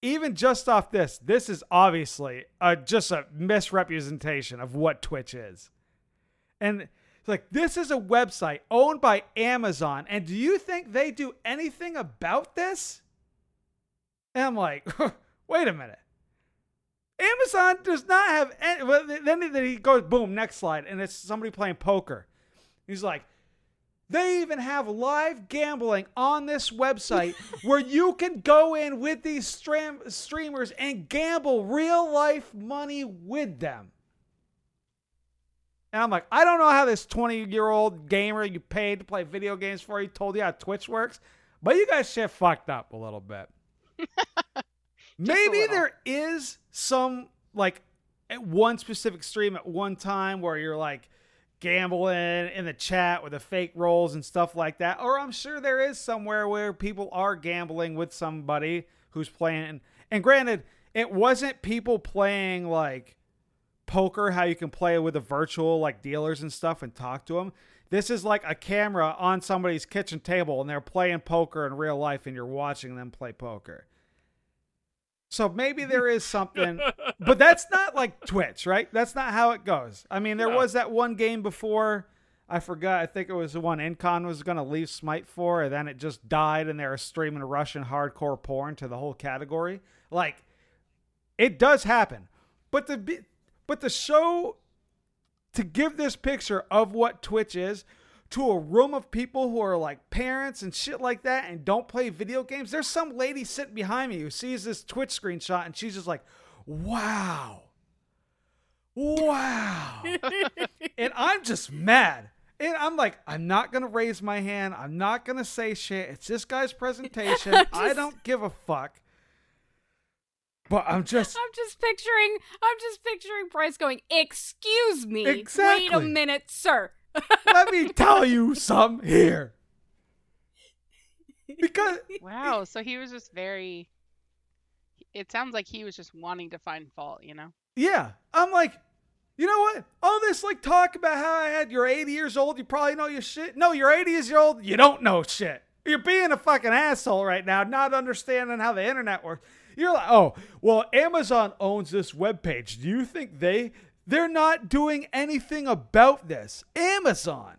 even just off this, this is obviously a, just a misrepresentation of what Twitch is. And like, this is a website owned by Amazon. And do you think they do anything about this? And I'm like, wait a minute. Amazon does not have any. Well, then he goes, boom, next slide. And it's somebody playing poker. He's like, They even have live gambling on this website where you can go in with these stream- streamers and gamble real life money with them. And I'm like, I don't know how this 20 year old gamer you paid to play video games for you told you how Twitch works, but you guys shit fucked up a little bit. Maybe there is some like at one specific stream at one time where you're like gambling in the chat with the fake rolls and stuff like that. Or I'm sure there is somewhere where people are gambling with somebody who's playing. And granted, it wasn't people playing like poker, how you can play with the virtual like dealers and stuff and talk to them. This is like a camera on somebody's kitchen table and they're playing poker in real life and you're watching them play poker. So maybe there is something, but that's not like Twitch, right? That's not how it goes. I mean, there No. was that one game before. I forgot. I think it was the one Incon was going to leave Smite for, and then it just died, and they were streaming Russian hardcore porn to the whole category. Like, it does happen, but the but the show to give this picture of what Twitch is to a room of people who are like parents and shit like that and don't play video games. There's some lady sitting behind me who sees this Twitch screenshot and she's just like, wow. Wow. and I'm just mad. And I'm like, I'm not going to raise my hand. I'm not going to say shit. It's this guy's presentation. I don't give a fuck. But I'm just I'm just picturing I'm just picturing Bryce going, "Excuse me. Wait a minute, sir." Let me tell you something here. Because Wow. So he was just very. It sounds like he was just wanting to find fault, you know? Yeah. I'm like, you know what? All this like talk about how I had you're 80 years old, you probably know your shit. No, you're 80 years old, you don't know shit. You're being a fucking asshole right now, not understanding how the internet works. You're like, oh, well, Amazon owns this webpage. Do you think they they're not doing anything about this? Amazon.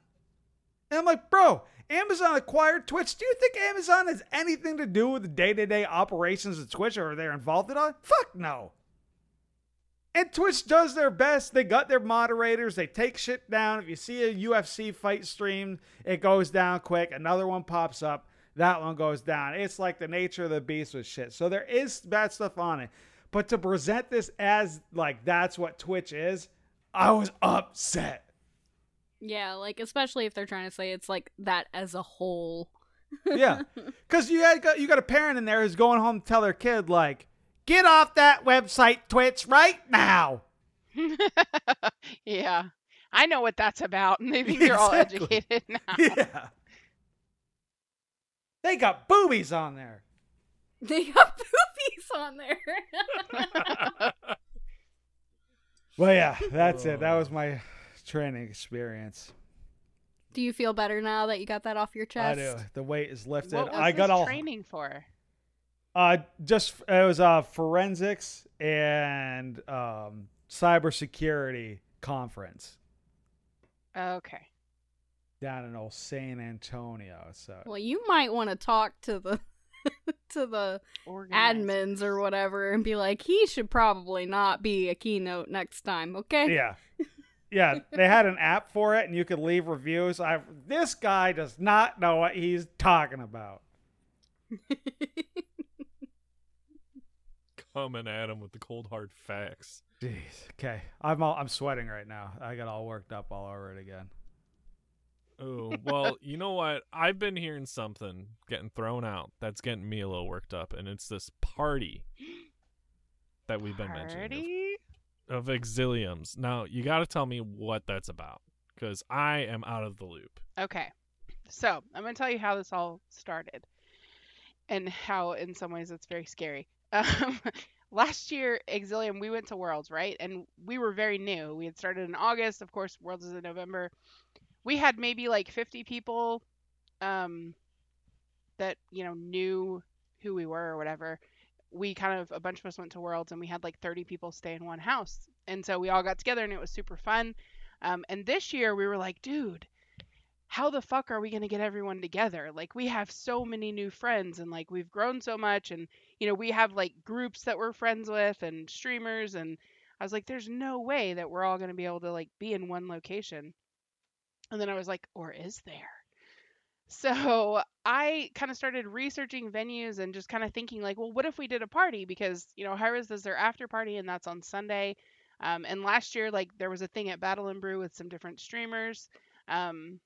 And I'm like, bro, Amazon acquired Twitch. Do you think Amazon has anything to do with the day-to-day operations of Twitch or they're involved in it? Fuck no. And Twitch does their best. They got their moderators. They take shit down. If you see a UFC fight stream, it goes down quick. Another one pops up. That one goes down. It's like the nature of the beast with shit. So there is bad stuff on it. But to present this as like that's what Twitch is, I was upset. Yeah, like especially if they're trying to say it's like that as a whole. Yeah. Because you had got you got a parent in there who's going home to tell their kid, like, get off that website, Twitch, right now. yeah. I know what that's about, and they think they're all educated now. Yeah. They got boobies on there. They got boobies on there. Well, yeah, that's it. That was my training experience. Do you feel better now that you got that off your chest? I do. The weight is lifted. What was I got this all training for? uh just it was uh forensics and um cybersecurity conference Okay. down in old San Antonio. So Well, you might want to talk to the to the Organizers. admins or whatever and be like, he should probably not be a keynote next time, okay? yeah. Yeah, they had an app for it and you could leave reviews. I this guy does not know what he's talking about. Coming at him with the cold hard facts. Jeez. Okay. I'm all I'm sweating right now. I got all worked up all over it again. Oh, well, you know what? I've been hearing something getting thrown out that's getting me a little worked up, and it's this party that we've been mentioning of, of Exiliums. Now, you got to tell me what that's about, because I am out of the loop. Okay. So I'm going to tell you how this all started and how, in some ways, it's very scary. Um, last year, Exilium, we went to Worlds, right? And we were very new. We had started in August. Of course, Worlds is in November. We had maybe like 50 people um, that, you know, knew who we were or whatever. We kind of, a bunch of us went to Worlds and we had like 30 people stay in one house. And so we all got together and it was super fun. Um, and this year we were like, dude, how the fuck are we going to get everyone together? Like, we have so many new friends and like we've grown so much. And, you know, we have like groups that we're friends with and streamers. And I was like, there's no way that we're all going to be able to like be in one location. And then I was like, or is there? So I kind of started researching venues and just kind of thinking like, well, what if we did a party? Because you know, Hi-Rez does their after party and that's on Sunday. Um, and last year, like there was a thing at Battle and Brew with some different streamers, um,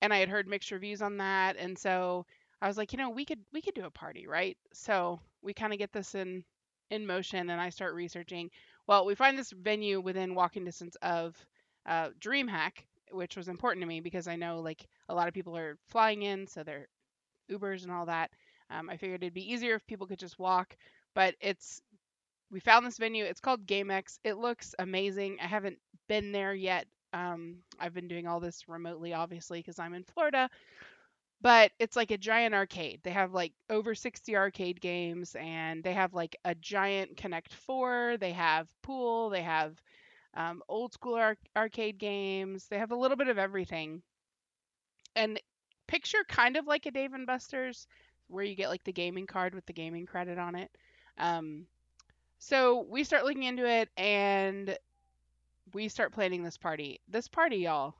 and I had heard mixed reviews on that, and so I was like, you know, we could we could do a party, right? So we kind of get this in in motion, and I start researching. Well, we find this venue within walking distance of uh, DreamHack, which was important to me because I know like a lot of people are flying in, so they're Ubers and all that. Um, I figured it'd be easier if people could just walk, but it's we found this venue. It's called GameX. It looks amazing. I haven't been there yet. Um, I've been doing all this remotely, obviously, because I'm in Florida. But it's like a giant arcade. They have like over 60 arcade games, and they have like a giant Connect Four. They have pool. They have um, old school ar- arcade games. They have a little bit of everything. And picture kind of like a Dave and Buster's, where you get like the gaming card with the gaming credit on it. Um, so we start looking into it and we start planning this party. This party, y'all,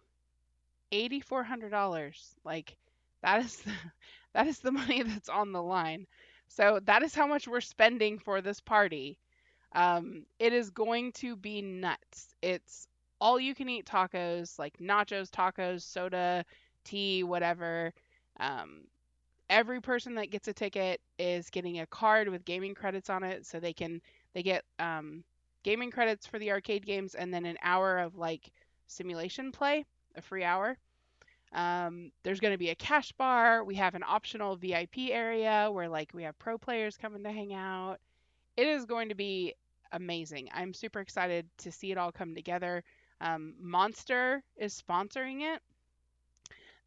eighty four hundred dollars. Like that is the, that is the money that's on the line. So that is how much we're spending for this party. Um, it is going to be nuts. It's all you can eat tacos, like nachos, tacos, soda, tea, whatever. Um, every person that gets a ticket is getting a card with gaming credits on it, so they can they get um, gaming credits for the arcade games and then an hour of like simulation play, a free hour. Um, there's going to be a cash bar. We have an optional VIP area where like we have pro players coming to hang out. It is going to be amazing. I'm super excited to see it all come together. Um, Monster is sponsoring it.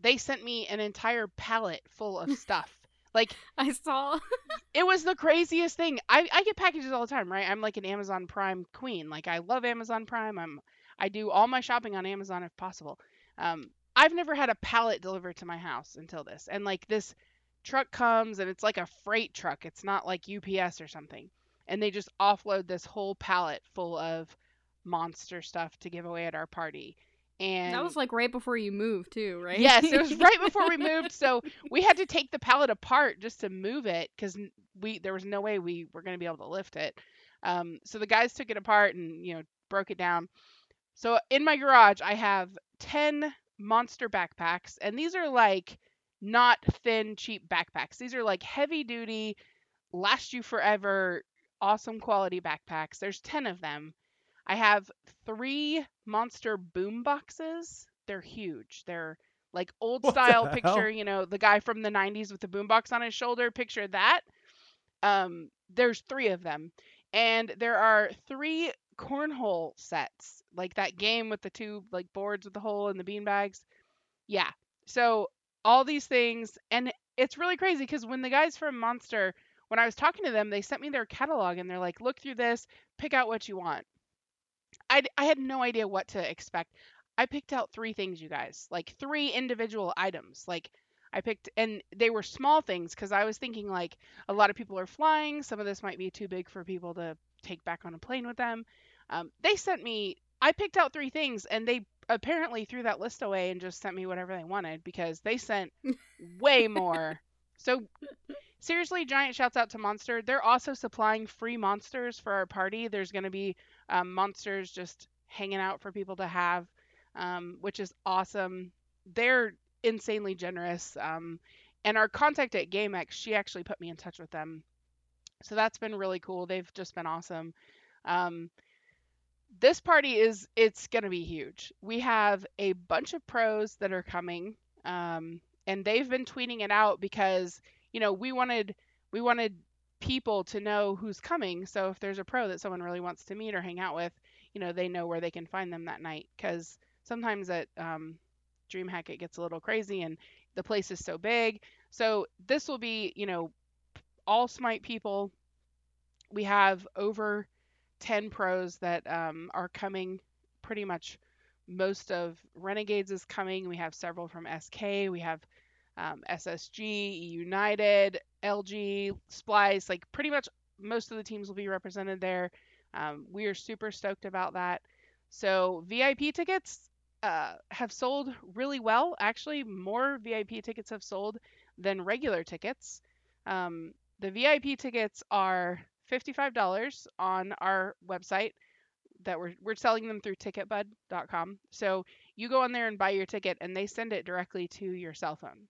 They sent me an entire pallet full of stuff. like I saw. it was the craziest thing. I, I get packages all the time, right? I'm like an Amazon Prime queen. Like I love Amazon Prime. I'm I do all my shopping on Amazon if possible. Um, I've never had a pallet delivered to my house until this. And like this truck comes and it's like a freight truck. It's not like UPS or something. And they just offload this whole pallet full of monster stuff to give away at our party. And that was like right before you moved too, right? Yes, it was right before we moved, so we had to take the pallet apart just to move it because we there was no way we were going to be able to lift it. Um, so the guys took it apart and you know broke it down. So in my garage, I have ten monster backpacks, and these are like not thin, cheap backpacks. These are like heavy duty, last you forever, awesome quality backpacks. There's ten of them I have three monster boom boxes. They're huge. They're like old What style hell? picture, you know, the guy from the 90s with the boombox on his shoulder, picture that. Um, there's three of them. And there are three cornhole sets, like that game with the two like boards with the hole and the bean bags. Yeah. So all these things and it's really crazy because when the guys from Monster when I was talking to them, they sent me their catalog and they're like, "Look through this, pick out what you want." I, I had no idea what to expect. I picked out three things, you guys, like three individual items. Like I picked, and they were small things because I was thinking like a lot of people are flying. Some of this might be too big for people to take back on a plane with them. Um, they sent me. I picked out three things, and they apparently threw that list away and just sent me whatever they wanted because they sent way more. So seriously, giant shouts out to Monster. They're also supplying free monsters for our party. There's going to be um, monsters just hanging out for people to have, um, which is awesome. They're insanely generous. Um, and our contact at GameX, she actually put me in touch with them. So that's been really cool. They've just been awesome. Um, this party is it's going to be huge. We have a bunch of pros that are coming. Um, and they've been tweeting it out because, you know, we wanted we wanted people to know who's coming. So if there's a pro that someone really wants to meet or hang out with, you know, they know where they can find them that night. Because sometimes at um, DreamHack it gets a little crazy and the place is so big. So this will be, you know, all Smite people. We have over 10 pros that um, are coming. Pretty much most of Renegades is coming. We have several from SK. We have um, SSG, United, LG, Splice. Like pretty much most of the teams will be represented there. Um, we are super stoked about that. So VIP tickets, uh, have sold really well. Actually, more VIP tickets have sold than regular tickets. Um, the VIP tickets are $55 on our website that we're, we're selling them through ticketbud.com. So you go on there and buy your ticket, and they send it directly to your cell phone.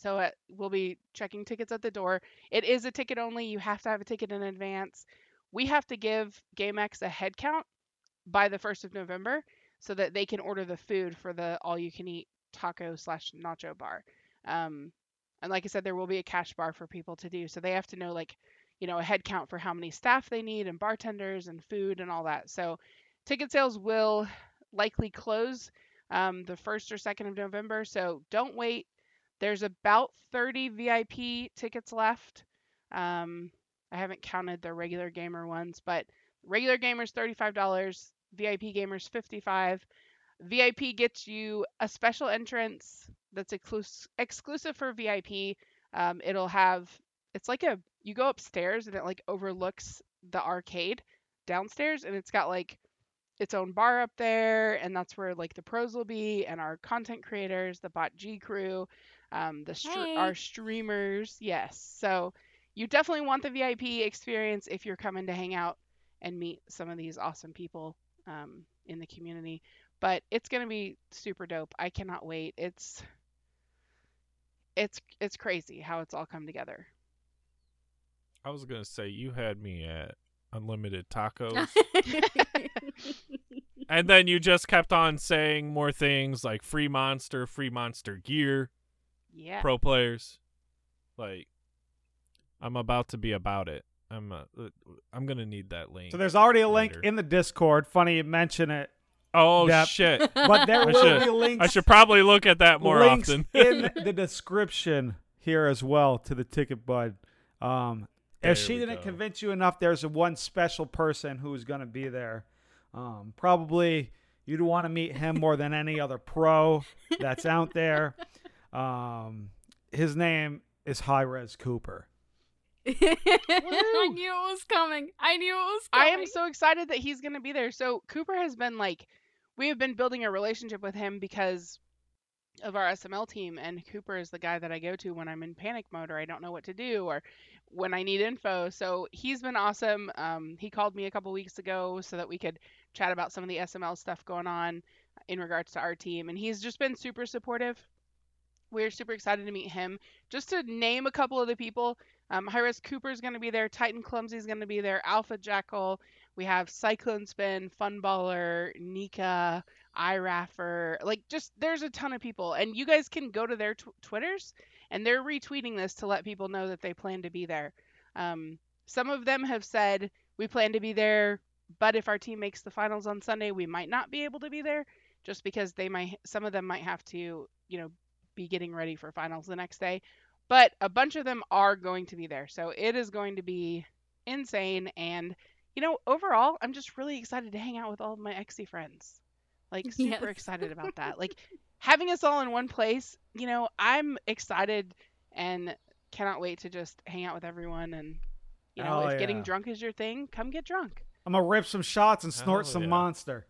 So it, we'll be checking tickets at the door. It is a ticket only. You have to have a ticket in advance. We have to give GameX a head count by the 1st of November so that they can order the food for the all you can eat taco slash nacho bar. Um, and like I said, there will be a cash bar for people to do. So they have to know like, you know, a head count for how many staff they need and bartenders and food and all that. So ticket sales will likely close um, the first or second of November. So don't wait. There's about 30 VIP tickets left. Um, I haven't counted the regular gamer ones, but regular gamers $35, VIP gamers 55. VIP gets you a special entrance that's exclus- exclusive for VIP. Um, it'll have it's like a you go upstairs and it like overlooks the arcade downstairs and it's got like its own bar up there and that's where like the pros will be and our content creators the bot g crew um, the str- Hey. our streamers yes. So you definitely want the vip experience if you're coming to hang out and meet some of these awesome people um, in the community. But it's going to be super dope. I cannot wait. It's it's it's crazy how it's all come together. I was gonna say you had me at unlimited tacos, and then you just kept on saying more things like free monster, free monster gear, yeah pro players. Like, I'm about to be about it. I'm uh, I'm gonna need that link. So there's already a link in the Discord. Funny you mention it, oh Yep. shit! but there I will should- be links. I should probably look at that more links often. in the description here as well to the ticket bud. Um, There if she didn't go. convince you enough, there's a one special person who's going to be there. Um, probably you'd want to meet him more than any other pro that's out there. Um, his name is Hi-Rez Cooper. I knew it was coming. I knew it was I am so excited that he's going to be there. So Cooper has been like, we have been building a relationship with him because of our SML team, and Cooper is the guy that I go to when I'm in panic mode or I don't know what to do or when I need info. So he's been awesome. Um, he called me a couple weeks ago so that we could chat about some of the SML stuff going on in regards to our team, and he's just been super supportive. We're super excited to meet him. Just to name a couple of the people, um, Cooper is going to be there. Titan Clumsy is going to be there. Alpha Jackal. We have Cyclone Spin, Funballer, Nika, iRaffer. Like, just there's a ton of people. And you guys can go to their tw- Twitters and they're retweeting this to let people know that they plan to be there. Um, some of them have said, we plan to be there, but if our team makes the finals on Sunday, we might not be able to be there just because they might, some of them might have to, you know, be getting ready for finals the next day but a bunch of them are going to be there. So it is going to be insane. And, you know, overall, I'm just really excited to hang out with all of my XC friends. Like, super Yes. excited about that. Like, having us all in one place, you know, I'm excited and cannot wait to just hang out with everyone. And, you know, Hell if getting drunk is your thing, come get drunk. I'm gonna rip some shots and snort Hell some yeah. monster.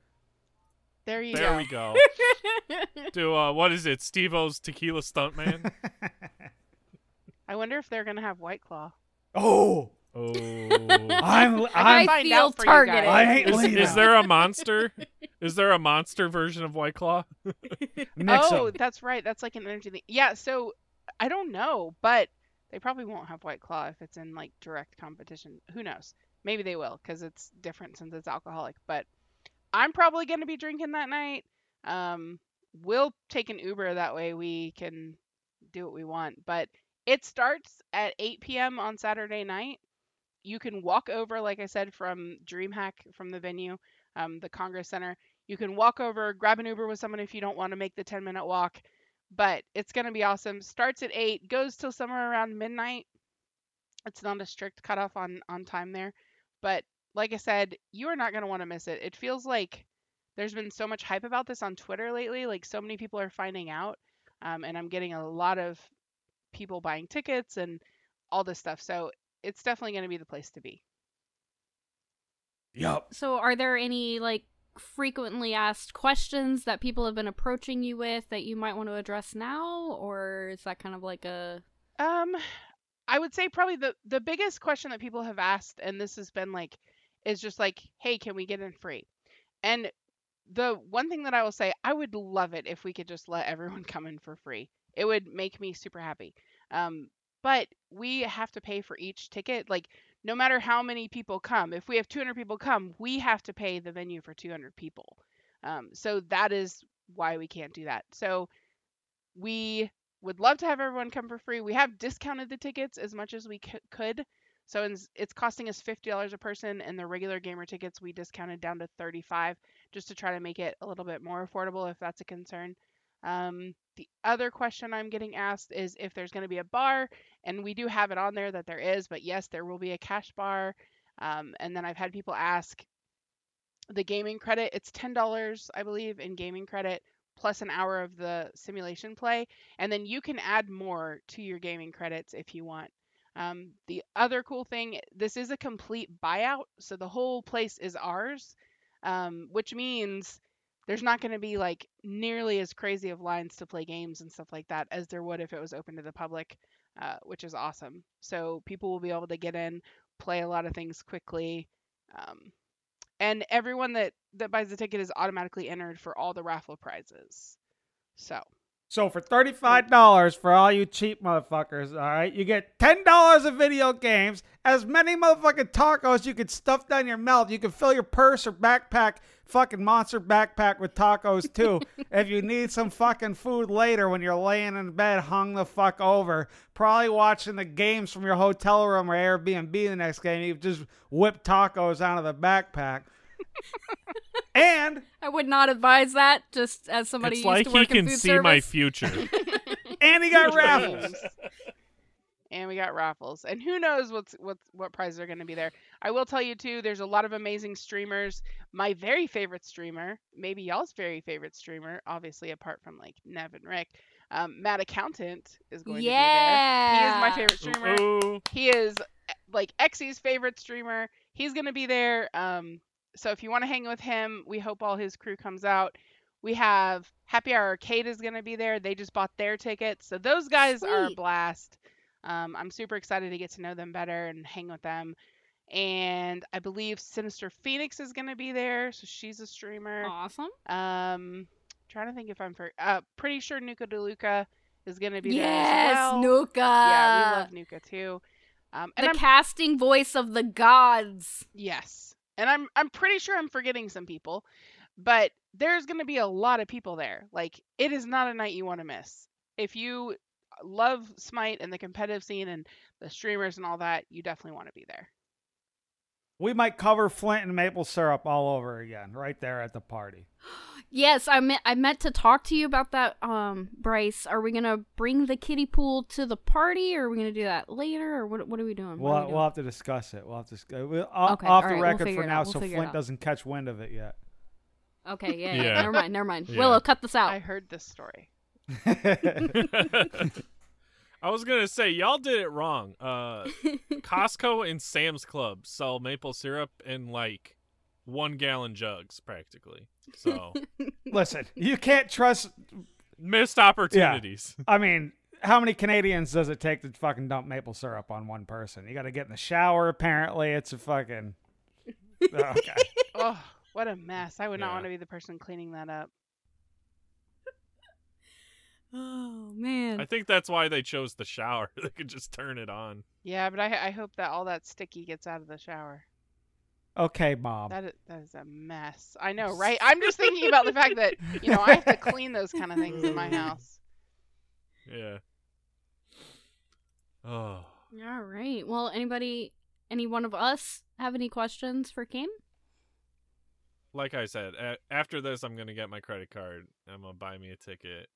There you go. There go. we go. Do uh, what is it? Steve-O's tequila stuntman. I wonder if they're going to have White Claw. oh, Oh. I'm I I'm find feel out for you targeted. I ain't Is, is there a monster? Is there a monster version of White Claw? Mix 'em. oh, that's right. That's like an energy thing. Yeah, so I don't know, but they probably won't have White Claw if it's in like direct competition. Who knows? Maybe they will because it's different since it's alcoholic. But I'm probably going to be drinking that night. Um, we'll take an Uber that way we can do what we want. But it starts at 8 p.m. on Saturday night. You can walk over, like I said, from DreamHack from the venue, um, the Congress Center. You can walk over, grab an Uber with someone if you don't want to make the 10 minute walk. But it's going to be awesome. Starts at 8, goes till somewhere around midnight. It's not a strict cutoff on, on time there. But like I said, you are not going to want to miss it. It feels like there's been so much hype about this on Twitter lately. Like, so many people are finding out. Um, and I'm getting a lot of people buying tickets and all this stuff. So it's definitely going to be the place to be. Yep. so, are there any like frequently asked questions that people have been approaching you with that you might want to address now, or is that kind of like a Um, I would say probably the the biggest question that people have asked, and this has been like, is just like, hey, can we get in free? And the one thing that I will say, I would love it if we could just let everyone come in for free. It would make me super happy. Um, but we have to pay for each ticket. Like, no matter how many people come, if we have 200 people come, we have to pay the venue for 200 people. Um, so that is why we can't do that. So we would love to have everyone come for free. We have discounted the tickets as much as we c- could. So it's, costing us $50 a person, and the regular gamer tickets we discounted down to 35 just to try to make it a little bit more affordable if that's a concern. Um, the other question I'm getting asked is if there's going to be a bar, and we do have it on there that there is, but yes, there will be a cash bar. Um, and then I've had people ask the gaming credit, it's $10, I believe, in gaming credit plus an hour of the simulation play. And then you can add more to your gaming credits if you want. Um, the other cool thing, this is a complete buyout, so the whole place is ours, um, which means there's not going to be like nearly as crazy of lines to play games and stuff like that as there would if it was open to the public, uh, which is awesome. So people will be able to get in, play a lot of things quickly. Um, and everyone that that buys the ticket is automatically entered for all the raffle prizes. So So for thirty-five dollars for all you cheap motherfuckers, all right, you get ten dollars of video games, as many motherfucking tacos you could stuff down your mouth. You can fill your purse or backpack, fucking monster backpack with tacos too. if you need some fucking food later when you're laying in bed, hung the fuck over, probably watching the games from your hotel room or Airbnb the next game, you just whip tacos out of the backpack. and I would not advise that. Just as somebody it's used like to he work in can see service. my future. and he got raffles. and we got raffles and who knows what's what's what prizes are going to be there i will tell you too there's a lot of amazing streamers my very favorite streamer maybe y'all's very favorite streamer obviously apart from like nev and rick um, matt accountant is going to be there he is my favorite streamer Ooh. he is eh, like Exy's favorite streamer. He's gonna be there. Um, so if you want to hang with him, we hope all his crew comes out. We have Happy Hour Arcade is gonna be there. They just bought their tickets, so those guys are a blast. Um, I'm super excited to get to know them better and hang with them. And I believe Sinister Phoenix is gonna be there, so she's a streamer. Awesome. Um, trying to think if I'm for. Uh, pretty sure Nuka DeLuca is gonna be there Yes, well. Nuka. Yeah, we love Nuka too. Um, and the I'm casting voice of the gods. Yes. And I'm I'm pretty sure I'm forgetting some people, but there's going to be a lot of people there. Like it is not a night you want to miss. If you love Smite and the competitive scene and the streamers and all that, you definitely want to be there. We might cover Flint and maple syrup all over again, right there at the party. Yes, I meant I meant to talk to you about that, um, Bryce. Are we gonna bring the kiddie pool to the party, or are we gonna do that later, or what? What are we doing? What We'll, are we we'll have to discuss it. We'll have to discuss we'll, off, Okay, off the right, we'll record for now, we'll so Flint doesn't catch wind of it yet. Okay, yeah, yeah. Yeah. Never mind, never mind. Yeah. Willow, cut this out. I heard this story. I was gonna say y'all did it wrong. Uh, Costco and Sam's Club sell maple syrup in like one gallon jugs, practically. So Listen, you can't trust. missed opportunities. I mean, how many Canadians does it take to fucking dump maple syrup on one person? You got to get in the shower. Apparently, it's a fucking. Okay. Oh, what a mess. I would not want to be the person cleaning that up. Oh man. I think that's why they chose the shower. they could just turn it on. Yeah, but I I hope that all that sticky gets out of the shower. Okay, mom. That is, that is a mess. I know, right? I'm just thinking about the fact that, you know, I have to clean those kind of things in my house. Yeah. Oh. All right. Well, anybody, any one of us have any questions for Kim? Like I said, a- after this, I'm gonna get my credit card. I'm gonna buy me a ticket.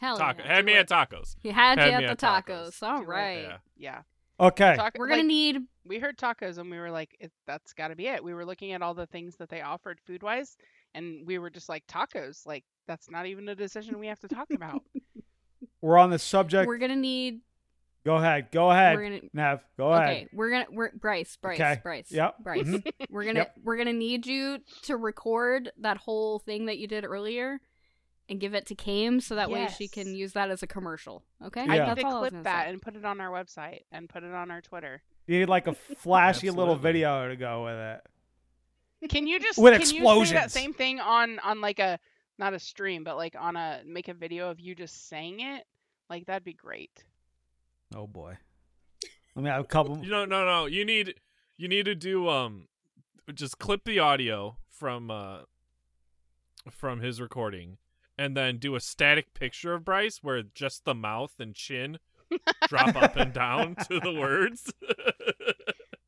Hell Taco. yeah. Had me at tacos. You had, Had you me at at the tacos. tacos. All Do it. right. Yeah. Yeah. Okay. Taco- We're gonna like, need. we heard tacos and we were like, it, that's got to be it. We were looking at all the things that they offered food wise, and we were just like, tacos. Like, that's not even a decision we have to talk about. We're on the subject. We're gonna need. Go ahead. Go ahead. We're gonna- Nev, go Okay, ahead. Okay. We're gonna we're Bryce, Bryce, Okay. Bryce. Yep. Bryce. Mhm. We're gonna Yep. we're gonna need you to record that whole thing that you did earlier and give it to Kame so that way she can use that as a commercial. Okay? Yeah. I That's need to I clip that say. and put it on our website and put it on our Twitter. You need like a flashy little video to go with it. Can you just With can you say that same thing on on like a not a stream, but like on a make a video of you just saying it? Like that'd be great. Oh boy. Let me have a couple. You know, no, no. You need you need to do um, just clip the audio from uh from his recording, and then do a static picture of Bryce where just the mouth and chin drop up and down to the words.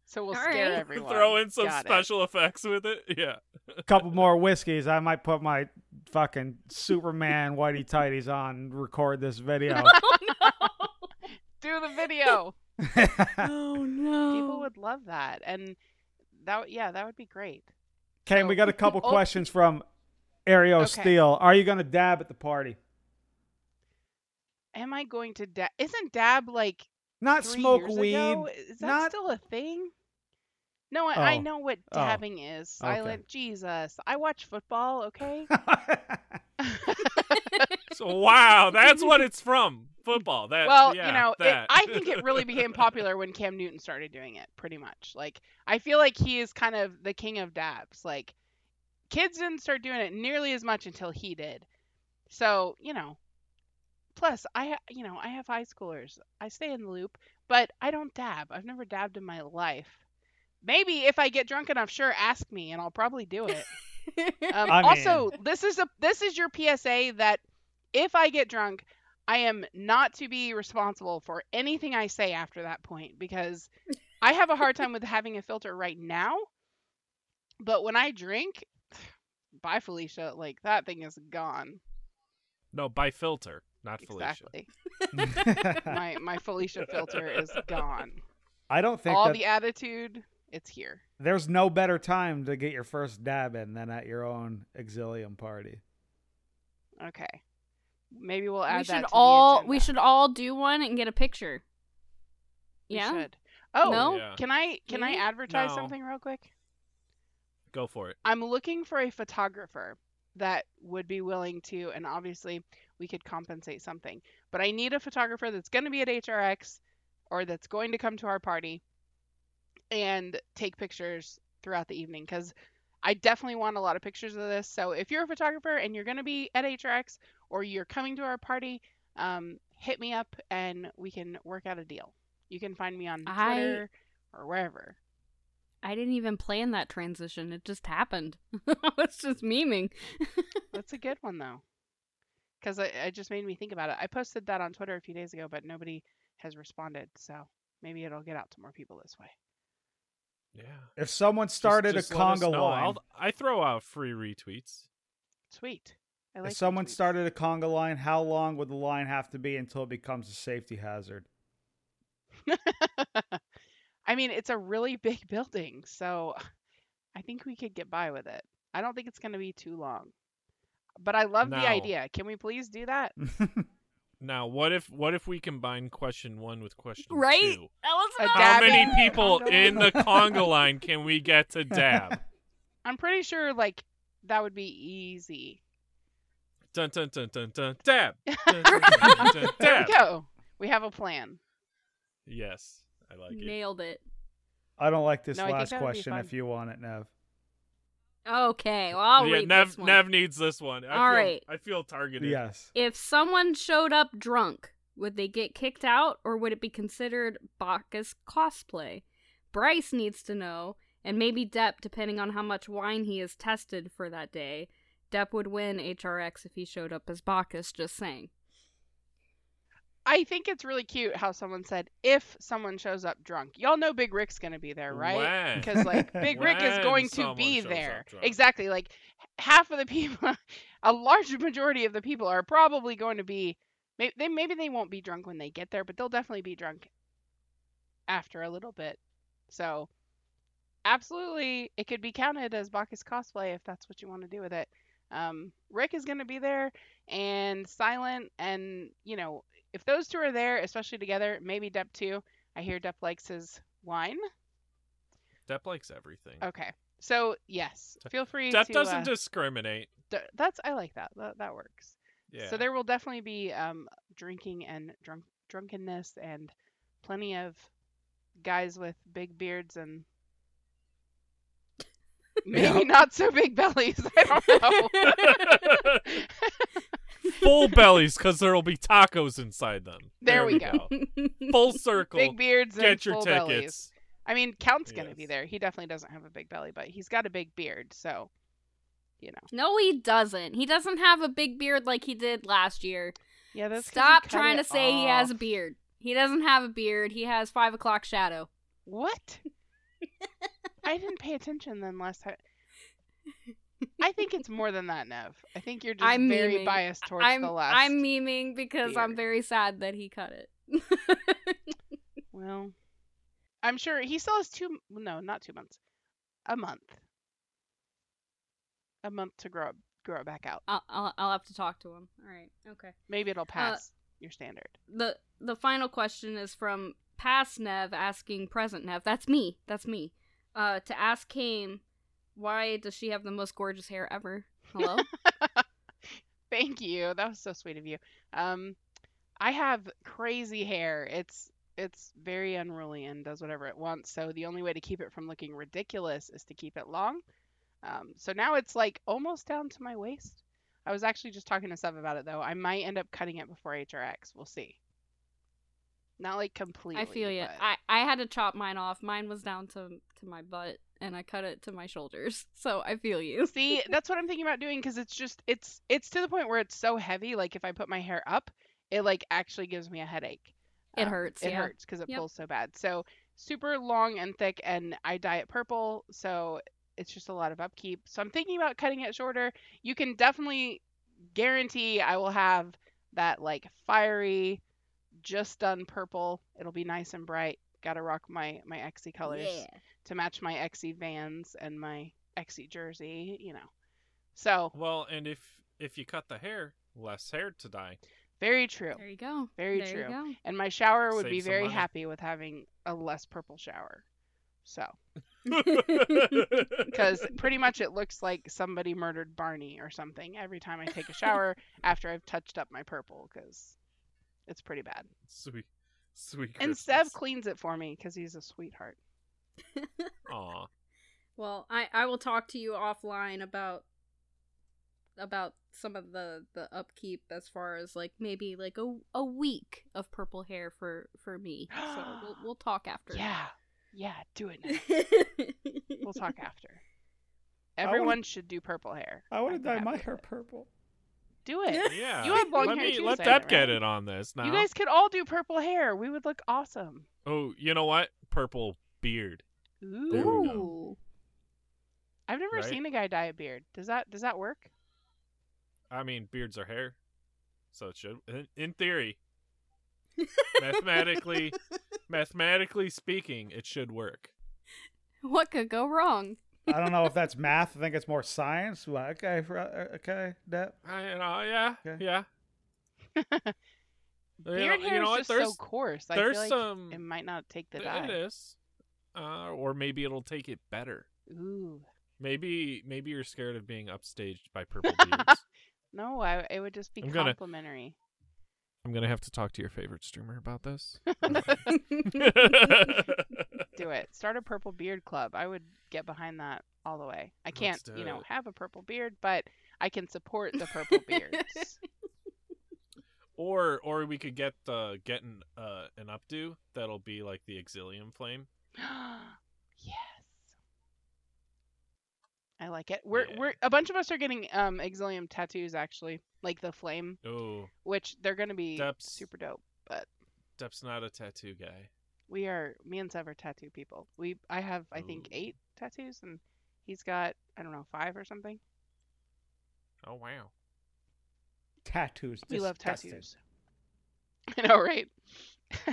So we'll All scare right. everyone. Throw in some Got it. special effects with it. Yeah. A couple more whiskeys. I might put my fucking Superman whitey tighties on and record this video. Oh, do the video. Oh no. People would love that, and that would- yeah, that would be great. Okay, we got a couple Oh. questions from Ario Okay. Steele. Are you going to dab at the party? Am I going to dab? Isn't dab like Not three smoke years weed. ago? Is that Not- still a thing? No, I, I Oh. know what Oh. dabbing is. Okay. Silent Jesus. I watch football. Okay. So wow, that's what it's from. Football. That. well, yeah, you know, it. I think it really became popular when Cam Newton started doing it. Pretty much, like I feel like he is kind of the king of dabs. Like kids didn't start doing it nearly as much until he did. So you know, plus I, you know, I have high schoolers. I stay in the loop, but I don't dab. I've never dabbed in my life. Maybe if I get drunk enough, sure, ask me, and I'll probably do it. Um, I also, this is a this is your PSA that if I get drunk, I am not to be responsible for anything I say after that point because I have a hard time with having a filter right now. But when I drink, bye Felicia, like that thing is gone. no by filter, not Felicia. Exactly. My my Felicia filter is gone. I don't think All that the attitude, it's here. there's no better time to get your first dab in than at your own Exilium party. Okay. Maybe we'll add we that should to the all agenda. we should all do one and get a picture. We Yeah. should. Oh, No? Yeah. can I can I advertise No. something real quick? Go for it. I'm looking for a photographer that would be willing to, and obviously we could compensate something, but I need a photographer that's going to be at HRX or that's going to come to our party and take pictures throughout the evening because I definitely want a lot of pictures of this. So if you're a photographer and you're going to be at HRX or you're coming to our party, um, hit me up and we can work out a deal. You can find me on I- Twitter or wherever. I didn't even plan that transition. It just happened. I was just memeing. That's a good one though, because it, it just made me think about it. I posted that on Twitter a few days ago, but nobody has responded. So maybe it'll get out to more people this way. Yeah. If someone started just a conga know. line, I'll- I throw out free retweets. Sweet. I like if someone tweets. started a conga line, how long would the line have to be until it becomes a safety hazard? I mean, it's a really big building, so I think we could get by with it. I don't think it's going to be too long. But I love the idea. Can we please do that? Now, what if what if we combine question one with question Right? two? That was A not- How many people conga in the conga line can we get to dab? I'm pretty sure like that would be easy. Dun dun dun dun dun dab. Dun, dun, dun, dun, dun, There dab. we go. We have a plan. Yes, I like it. Nailed it. I don't like this No, I think last that would be question. fun. If you want it, Nev. Okay, well I'll yeah, read Nev this one. Nev needs this one. I All feel, right. I feel targeted. Yes. If someone showed up drunk, would they get kicked out or would it be considered Bacchus cosplay? Bryce needs to know, and maybe Depp, depending on how much wine he has tested for that day. Depp would win HRX if he showed up as Bacchus, just saying. I think it's really cute how someone said if someone shows up drunk. Y'all know Big Rick's gonna be there, right? When? Because like Big Rick is going to be there. Exactly. Like half of the people, a large majority of the people are probably going to be. Maybe they maybe they won't be drunk when they get there, but they'll definitely be drunk after a little bit. So absolutely, it could be counted as Bacchus cosplay if that's what you want to do with it. Um, Rick is going to be there, and Silent, and you know, if those two are there, especially together, maybe Depp too. I hear Depp likes his wine. Depp likes everything. Okay. So yes, feel free Depp to. doesn't uh, discriminate. d- that's I like that. That that works. Yeah. So there will definitely be um, drinking and drunk drunkenness and plenty of guys with big beards and maybe Yeah. not so big bellies. I don't know. Full bellies, because there'll be tacos inside them. There we go. Full circle. big beards and Get your full tickets. bellies. I mean, Count's gonna be there. He definitely doesn't have a big belly, but he's got a big beard, so you know. no, he doesn't. He doesn't have a big beard like he did last year. Yeah, that's 'cause he Stop trying to it say he has a beard. He doesn't have a beard. He has five o'clock shadow. What? I didn't pay attention then last time. I think it's more than that, Nev. I think you're just I'm very memeing. biased towards I'm the last. I'm memeing because I'm very sad that he cut it. Well, I'm sure he still has two. No, not two months. A month. A month to grow up, grow it back out. I'll, I'll I'll have to talk to him. All right. Okay. Maybe it'll pass your standard. the the final question is from past Nev asking present Nev. That's me. That's me. Uh, to ask Kame, why does she have the most gorgeous hair ever? Hello. Thank you. That was so sweet of you. Um, I have crazy hair. It's it's very unruly and does whatever it wants. So the only way to keep it from looking ridiculous is to keep it long. Um, so now it's like almost down to my waist. I was actually just talking to Sub about it though. I might end up cutting it before HRX. We'll see. Not like completely. I feel you. but- I I had to chop mine off. Mine was down to to my butt, and I cut it to my shoulders. So I feel you. See, that's what I'm thinking about doing because it's just it's it's to the point where it's so heavy. Like if I put my hair up, it like actually gives me a headache. It Um, hurts, It yeah. hurts because it Yep. pulls so bad. So super long and thick, and I dye it purple, so it's just a lot of upkeep. So I'm thinking about cutting it shorter. You can definitely guarantee I will have that like fiery, just done purple. It'll be nice and bright. Gotta rock my my XC colors to match my XC Vans and my XC jersey, you know. So Well, and if if you cut the hair, less hair to dye. very true. There you go. Very there true. You go. And my shower would Save be very money. happy with having a less purple shower. So, Because because pretty much it looks like somebody murdered Barney or something every time I take a shower after I've touched up my purple because it's pretty bad. sweet, sweet. And Sev cleans it for me because he's a sweetheart. Aw. Well, I I will talk to you offline about about some of the the upkeep as far as like maybe like a a week of purple hair for for me. So we'll we'll talk after. Yeah, yeah, do it now. We'll talk after. Everyone should do purple hair. I want I'd to dye my hair purple. Do it. Yeah. You have long let hair me too, let Simon, Depp get right? it on this now. You guys could all do purple hair. We would look awesome. Oh, you know what? Purple beard. Ooh. There we go. Ooh. I've never Right? seen a guy dye a beard. Does that does that work? I mean, beards are hair, so it should, in, in theory, mathematically, mathematically speaking, it should work. What could go wrong? I don't know if that's math. I think it's more science. Well, okay, for- uh, okay, that. I, you know, yeah, Okay. yeah. You know- Beard you hair know what? is just There's- so coarse. I There's feel like some. it might not take the dye. is, uh, or maybe it'll take it better. Ooh. Maybe, maybe you're scared of being upstaged by purple beards. No, I it would just be I'm gonna- complimentary. I'm gonna have to talk to your favorite streamer about this. Do it. Start a purple beard club. I would get behind that all the way. I can't, you know, it. have a purple beard, but I can support the purple beards. Or or we could get uh get an uh an updo that'll be like the Exilium flame. yes. I like it. We're Yeah. we're a bunch of us are getting um Exilium tattoos actually, like the flame, Oh, which they're gonna be Depths. super dope. But Depp's not a tattoo guy. We are me and Sev are tattoo people. We I have I think Ooh. eight tattoos and he's got I don't know five or something. Oh wow. Tattoos. We love tattoos. I know, right?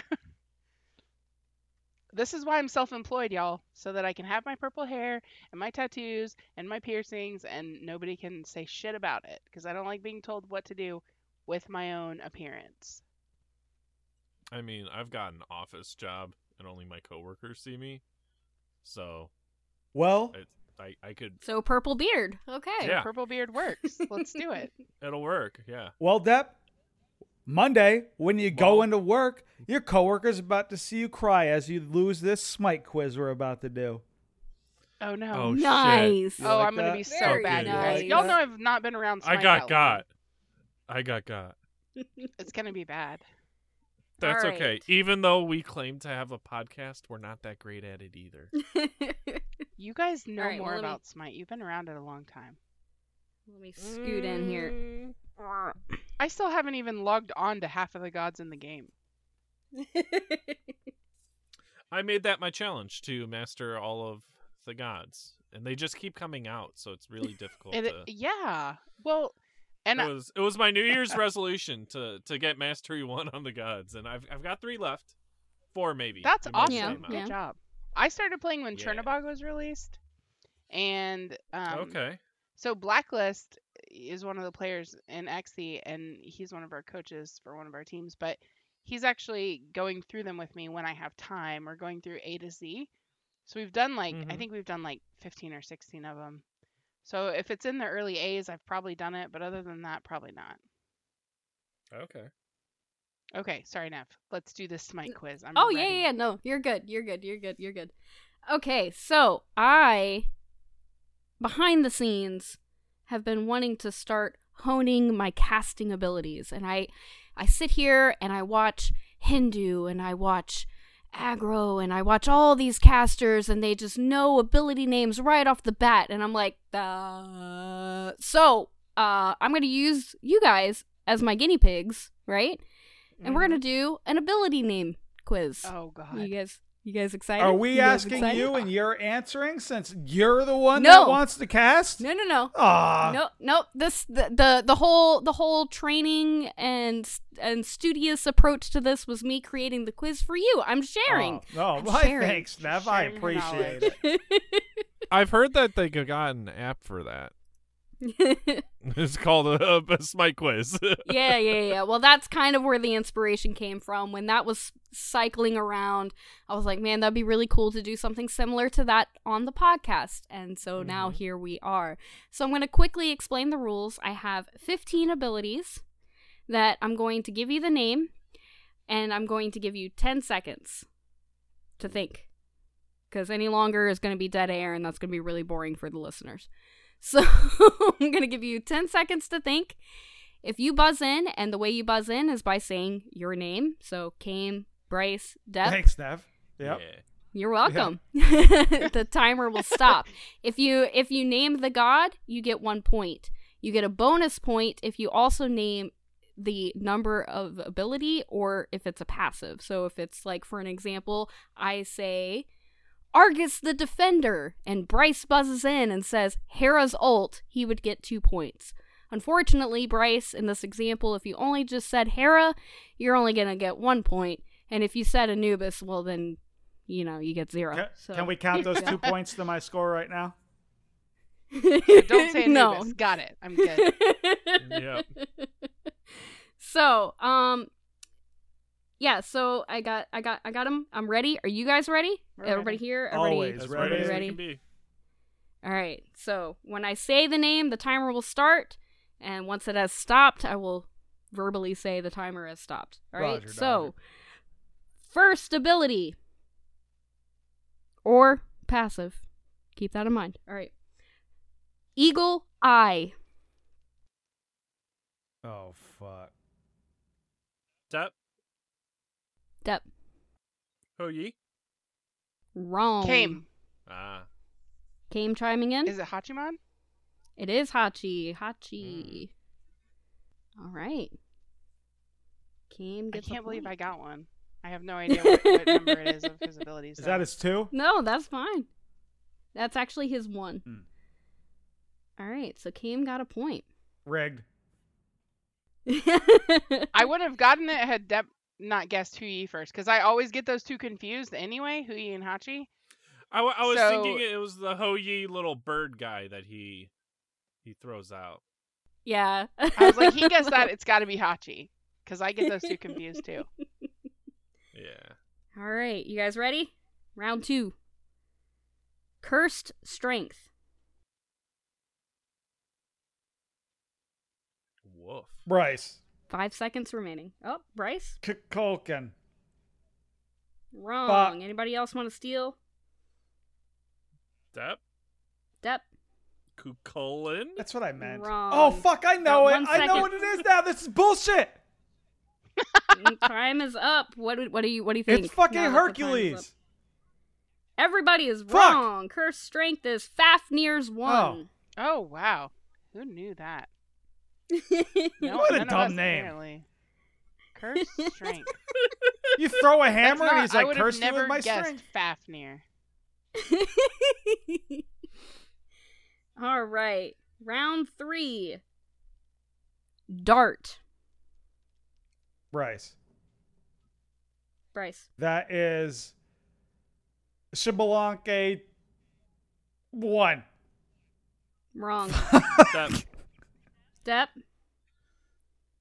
this is why I'm self-employed, y'all, so that I can have my purple hair and my tattoos and my piercings, and nobody can say shit about it because I don't like being told what to do with my own appearance. I mean, I've got an office job and only my coworkers see me. So Well, it, I I could So purple beard. Okay. Yeah. Purple beard works. Let's do it. it'll work. Yeah. well, Depp. Monday, when you go into work, your coworker's about to see you cry as you lose this smite quiz we're about to do. Oh no. Oh, shit. nice. Oh, you Oh, like I'm gonna be so Very bad, you nice. guys. Y'all know I've not been around. I Smite got long. got. I got got. It's gonna be bad. That's All okay. right. Even though we claim to have a podcast, we're not that great at it either. You guys know Alright, more well, let me- about Smite. You've been around it a long time. Let me scoot in here. Mm. I still haven't even logged on to half of the gods in the game. I made that my challenge to master all of the gods, and they just keep coming out, so it's really difficult. It, to... yeah. Well, and it I- was it was my New Year's resolution to to get mastery one on the gods, and I've I've got three left, four maybe. that's We awesome. Yeah, sum Good job. I started playing when Yeah. Chernobog was released, and um, okay. So Blacklist is one of the players in XE, and he's one of our coaches for one of our teams. But he's actually going through them with me when I have time, or going through A to Z. So we've done like I Mhm. think we've done like 15 or 16 of them. So if it's in the early A's, I've probably done it, but other than that, probably not. Okay. Okay, sorry, Nev. Let's do this Smite quiz. I'm oh ready. yeah, yeah. No, you're good. You're good. You're good. You're good. Okay, so I behind the scenes have been wanting to start honing my casting abilities and I I sit here and I watch Hindu and I watch aggro and I watch all these casters and they just know ability names right off the bat and I'm like uh so uh I'm going to use you guys as my guinea pigs, right? And we're going to do an ability name quiz. Oh God. You guys, you guys excited? Are we You asking excited? you and you're answering since you're the one No. that wants to cast? No, no, no. Aw. no, no. This the, the the whole the whole training and and studious approach to this was me creating the quiz for you. I'm sharing. Oh, I'm my sharing. thanks, Nev. I appreciate it. I've heard that they got an app for that. It's called a, a Smite quiz. yeah, yeah, yeah. Well, that's kind of where the inspiration came from. When that was cycling around, I was like, man, that'd be really cool to do something similar to that on the podcast. And so now Mhm. here we are. So I'm going to quickly explain the rules. I have 15 abilities that I'm going to give you the name, and I'm going to give you 10 seconds to think. Because any longer is going to be dead air, and that's going to be really boring for the listeners. So I'm going to give you 10 seconds to think. If you buzz in, and the way you buzz in is by saying your name, so Kane, Bryce, Deb, Thanks, Nev. Yep. Yeah. you're welcome. the timer will stop. If you if you name the god, you get 1 point. You get a bonus point if you also name the number of ability or if it's a passive. So if it's like for an example, I say Argus the Defender and Bryce buzzes in and says Hera's ult, he would get 2 points. Unfortunately, Bryce, in this example, if you only just said Hera, you're only going to get 1 point. And if you said Anubis, well then, you know, you get 0. Can, so. can we count those two points to my score right now? Don't say no. Anubis. Got it. I'm good. Yep. So, um yeah, so I got I got I got them. I'm ready. Are you guys ready? We're Everybody ready. here? Everybody Always. As ready. ready Ready? All right. So, when I say the name, the timer will start, and once it has stopped, I will verbally say the timer has stopped. All right. Roger, so, Dodger. first ability or passive. Keep that in mind. All right. Eagle Eye. Oh, fuck. Tap. Dep. Hou Yi. Wrong. Kame. Ah. Kame chiming in. Is it Hachiman? It is Hachi. Hachi. All right. Kame I gets a can't believe I got one. I have no idea what, what number it is of his abilities. Is though. that his two? No, that's fine. That's actually his one. Hmm. All right, so Cam got a point. Rigged. I would have gotten it had Deb not guessed Hou Yi first, because I always get those two confused anyway, Hou Yi and Hachi. I, was So- thinking it was the Hou Yi little bird guy that he he throws out. yeah. I was like, he guessed that, it's got to be Hachi, because I get those two confused too. Yeah. All right, you guys ready? Round two. Cursed Strength. Woof. Bryce. Five seconds remaining. Oh, Bryce? Kukulkan. Wrong. Anybody else want to steal? Depp. Depp? Cu Chulainn. That's what I meant. Wrong. Oh fuck! I know it. one I know what it is now. This is bullshit. Mm, time is up. What do, what do you what do you think? It's fucking now that the time is up? Hercules. Everybody is Fuck. wrong. Cursed Strength is Fafnir's one. Oh wow, who knew that? No, What a dumb name. Apparently. Curse strength. You throw a That's hammer and he's like, would "Curse you with my guessed strength." Fafnir. All right. Round three. Dart. Bryce. Bryce. That is Xbalanque one. Wrong. Step. Depp.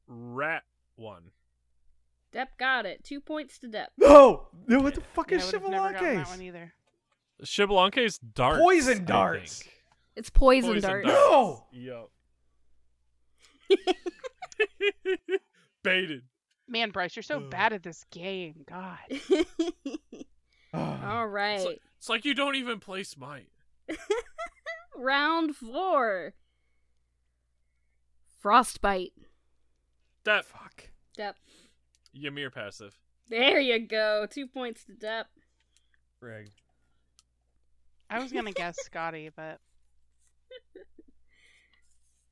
Rat one. Depp got it. Two points to Depp. No, no, what the fuck Yeah, I is would have never gotten that one either. Xbalanque's darts. Poison I darts. It's poison, Poison dart. darts. No! Yup. Baited. Man, Bryce, you're so Ugh. bad at this game. God. Ah. All right. It's like, it's like you don't even play Smite. Round four. Frostbite. That Fuck. Depp. Ymir passive. There you go. Two points to Depp. Rig. I was gonna guess Skadi, but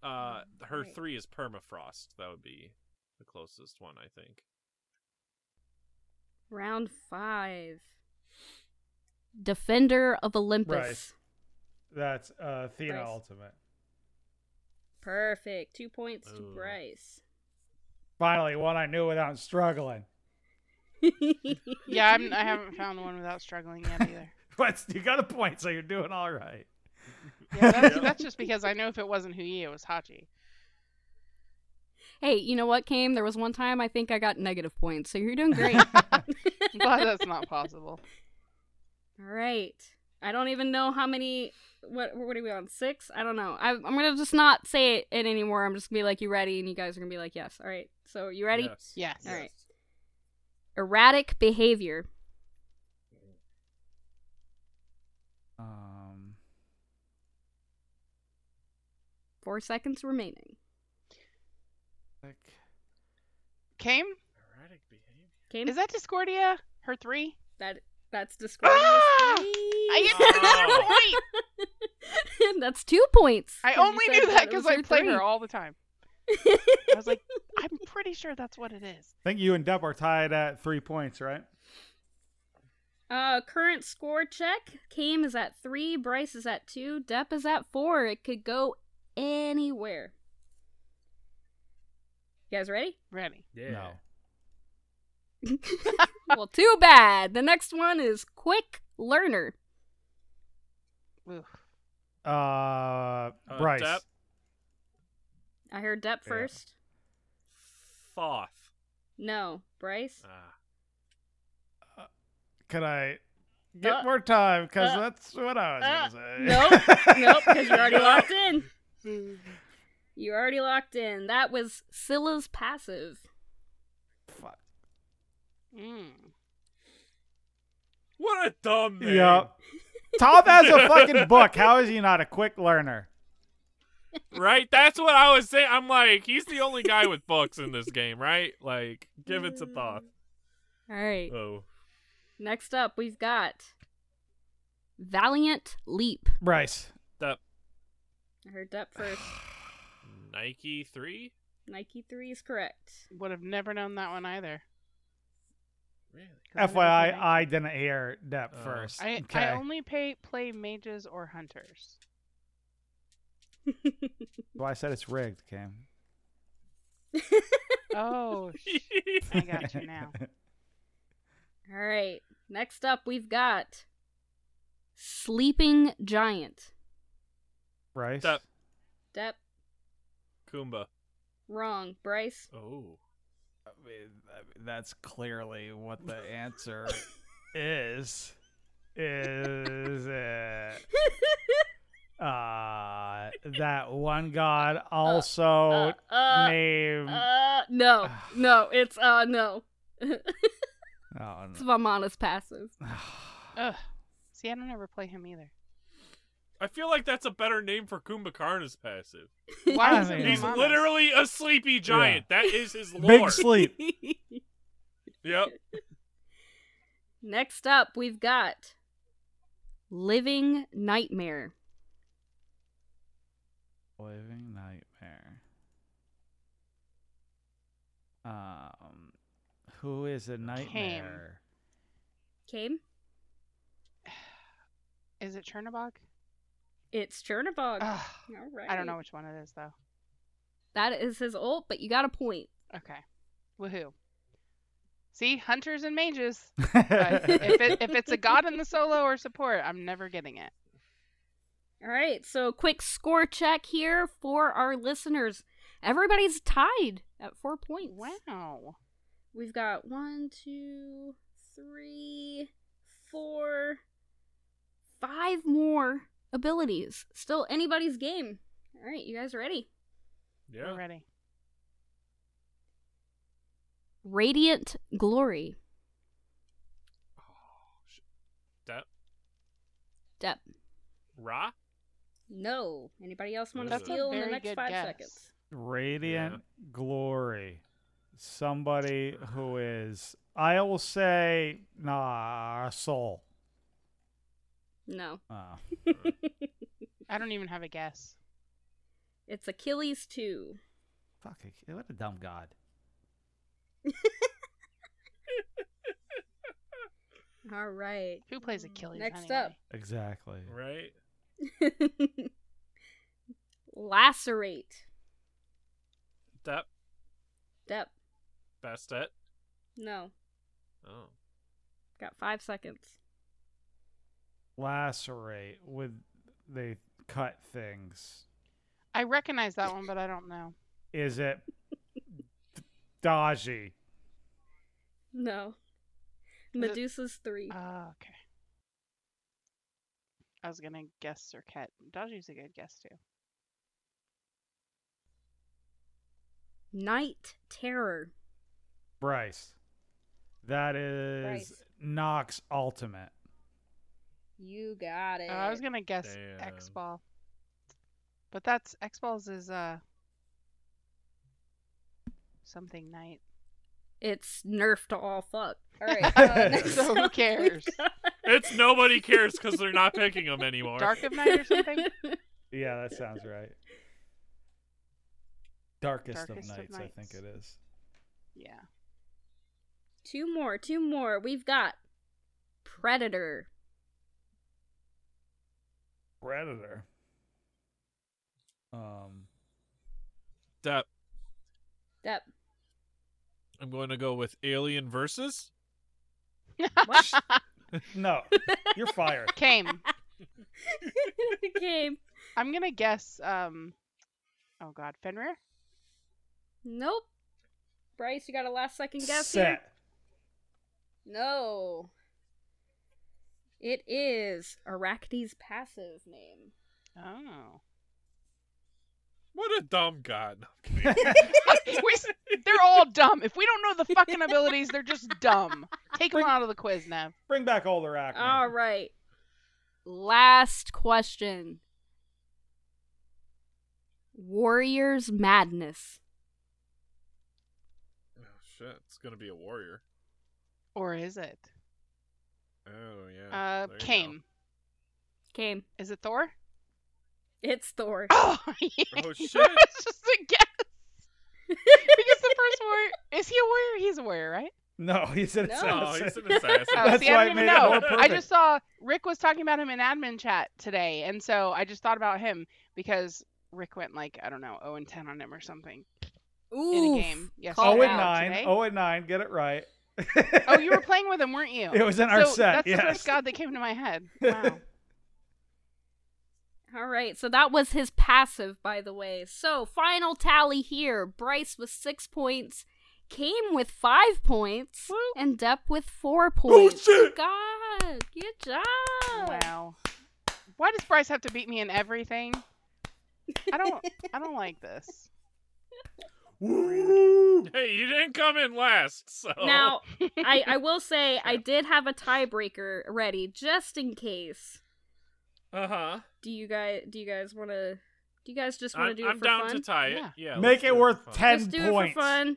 Uh, her Right. three is permafrost. That would be the closest one, I think. Round five. Defender of Olympus. Right. That's uh, Athena Bryce. Ultimate. Perfect. Two points to Bryce. Finally, one I knew without struggling. yeah, I'm, I haven't found one without struggling yet either. But you got a point, so you're doing all right. Yeah, that's, Yeah. that's just because I know if it wasn't Hou Yi, it was Hachi. hey, you know what, Kame? There was one time I think I got negative points, so you're doing great. I'm glad that's not possible. All right. I don't even know how many. What what are we on? Six? I don't know. I, I'm gonna just not say it, it anymore. I'm just gonna be like, "You ready?" And you guys are gonna be like, "Yes." All right. So you ready? Yes. Yes. All right. Erratic behavior. Um, Four seconds remaining. like, Kame? Erratic behavior. Kame. Is that Discordia? Her three? that that's Discordia's Ah! three. I get another Oh. that's two points. I only knew that because I her play three. her all the time. I was like, I'm pretty sure that's what it is. I think you and Deb are tied at three points, right? Uh, current score check. Kame is at three. Bryce is at two. Depp is at four. It could go anywhere. You guys ready? Ready. Yeah. No. well, too bad. The next one is quick learner. Ooh. Uh, Uh, Bryce. Depp. I heard Depp Yeah. first. Thoth. No, Bryce. Ah. Could I get Uh, more time? Because uh, that's what I was Uh, going to say. nope, nope, because you're already locked in. You already locked in. That was Scylla's passive. Fuck. Mm. What a dumb name. Yep. Tom has a fucking book. How is he not a quick learner? Right? That's what I was saying. I'm like, he's the only guy with books in this game, right? Like, give it to Thoth. All right. Oh. Next up, we've got Valiant Leap. Bryce. That I heard Depp first. Nike 3? Nike 3 is correct. Would have never known that one either. Really? 'Cause I never FYI, I didn't hear that Oh. first. I, okay. I only pay, play mages or hunters. well, I said it's rigged, Cam. Oh, sh- I got you now. All right. Next up, we've got Sleeping Giant. Bryce. Depp. Depp, Kumba. wrong. Bryce, Oh. That's clearly what the answer is. Is it uh that one god also Uh, uh, named uh, no, no, it's uh, no. oh, It's Vamana's passive. See, I don't ever play him either. I feel like that's a better name for Kumbhakarna's passive. Why is it He's literally a sleepy giant. That is his lore. Big sleep. Yep. Next up, we've got Living Nightmare. Living nightmare. Um, who is a nightmare? Kame. Is it Chernobog? It's Chernobog. Ugh, All right. I don't know which one it is though. That is his ult, but you got a point. Okay. Woohoo. See, hunters and mages. If it if it's a god in the solo or support, I'm never getting it. All right, so quick score check here for our listeners. Everybody's tied at four points. Wow. We've got one, two, three, four, five more abilities. Still anybody's game. All right, you guys ready? Yeah. We're ready. Radiant Glory. Oh shit. That Dep. Ra? No. Anybody else want to That's a steal in the next five guess. seconds? Radiant glory. Somebody who is, I will say, nah, soul. No. Uh, I don't even have a guess. It's Achilles 2. fuck, what a dumb god. All right. Who plays Achilles Next anyway? up. Exactly. Right? Lacerate. That Dep. Bastet? No. Oh. Got five seconds. Lacerate with they cut things. I recognize that one, but I don't know. Is it Daji? No. Is it- Medusa's 3. Oh, okay. I was gonna guess Serket. Daji's a good guess too. Night Terror. Bryce. That is Bryce. Nox Ultimate. You got it. Uh, I was gonna guess Damn. X Ball, but that's X Balls is uh something night. It's nerfed to all fuck. All right. Uh, So who cares? It's nobody cares because they're not picking them anymore. Dark of Night or something. Yeah, that sounds right. Darkest, Darkest of, of nights, I think it is. yeah. two more. Two more. We've got Predator. Predator. Um, That Dep. I'm going to go with Alien versus. What? no, you're fired. Kame. Kame. I'm gonna guess. Um. Oh God, Fenrir. Nope. Bryce, you got a last second guess Set. here? No. It is Arachne's passive name. Oh. What a dumb god. No, I'm kidding. We s- they're all dumb. If we don't know the fucking abilities, they're just dumb. Take them out of the quiz, Nev. Bring back old Arachne. All right. Last question. Warrior's Madness. oh shit! It's gonna be a warrior. Or is it? Oh yeah. Uh, there you Kame. Kame. Is it Thor? It's Thor. Oh, yeah. Oh, shit. it's just a guess. because the first warrior is he a warrior? He's a warrior, right? No, he's an No. go. Oh, assassin. he's an assassin. Oh, That's see, why I it don't even know. I just saw Rick was talking about him in admin chat today, and so I just thought about him because Rick went like I don't know, 0 and 10 on him or something in a game. Yes. Call Oh it and out nine. today. Oh and nine. Get it right. Oh, you were playing with him, weren't you? It was in our so set. That's yes. the first god that came to my head. Wow. All right, so that was his passive, by the way. So, final tally here Bryce with six points, came with five points Woo. and Depp with four oh, points. Oh shit. God, good job. Wow. Why does Bryce have to beat me in everything? I don't. I don't like this. Hey, you didn't come in last, so Now, I, I will say I did have a tiebreaker ready just in case. Uh huh. Do you guys do you guys want to do you guys just want to I'm, do it I'm for down fun? to tie it. Yeah. Yeah. Make it worth for fun. 10 Just do points. it for fun.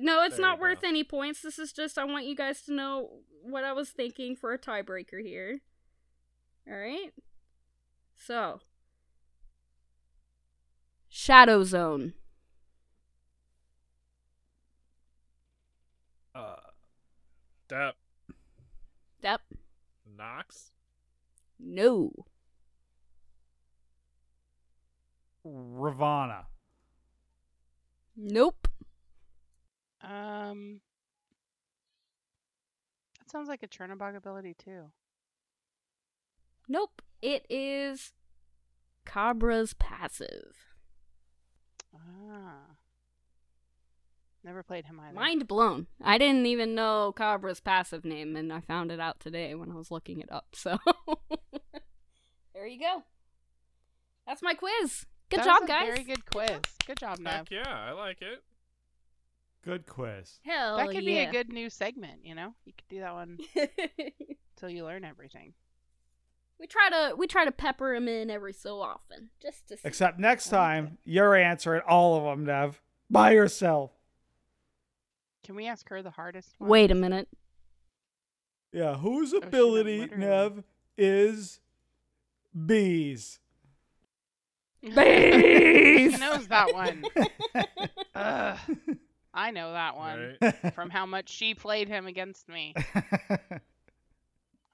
No, it's There not worth go. any points. This is just I want you guys to know what I was thinking for a tiebreaker here. All right. So, Shadow Zone. Depp. Yep. Nox. No. Ravana. Nope. Um. That sounds like a Chernobog ability too. Nope. It is Cabra's passive. Ah. Never played him either. Mind blown. I didn't even know Cabra's passive name, and I found it out today when I was looking it up. So there you go. That's my quiz. Good That job, was a guys. Very good quiz. Good job, Nev. Heck yeah, I like it. Good quiz. Hell that could be a good new segment. You know, you could do that one till you learn everything. we try to we try to pepper him in every so often, just to see. Except next time, you're answering all of them, Nev. By yourself. Can we ask her the hardest one? Wait a minute. Yeah, whose oh, ability, literally. Nev, is bees? he knows that one. Ugh. I know that one Right. from how much she played him against me.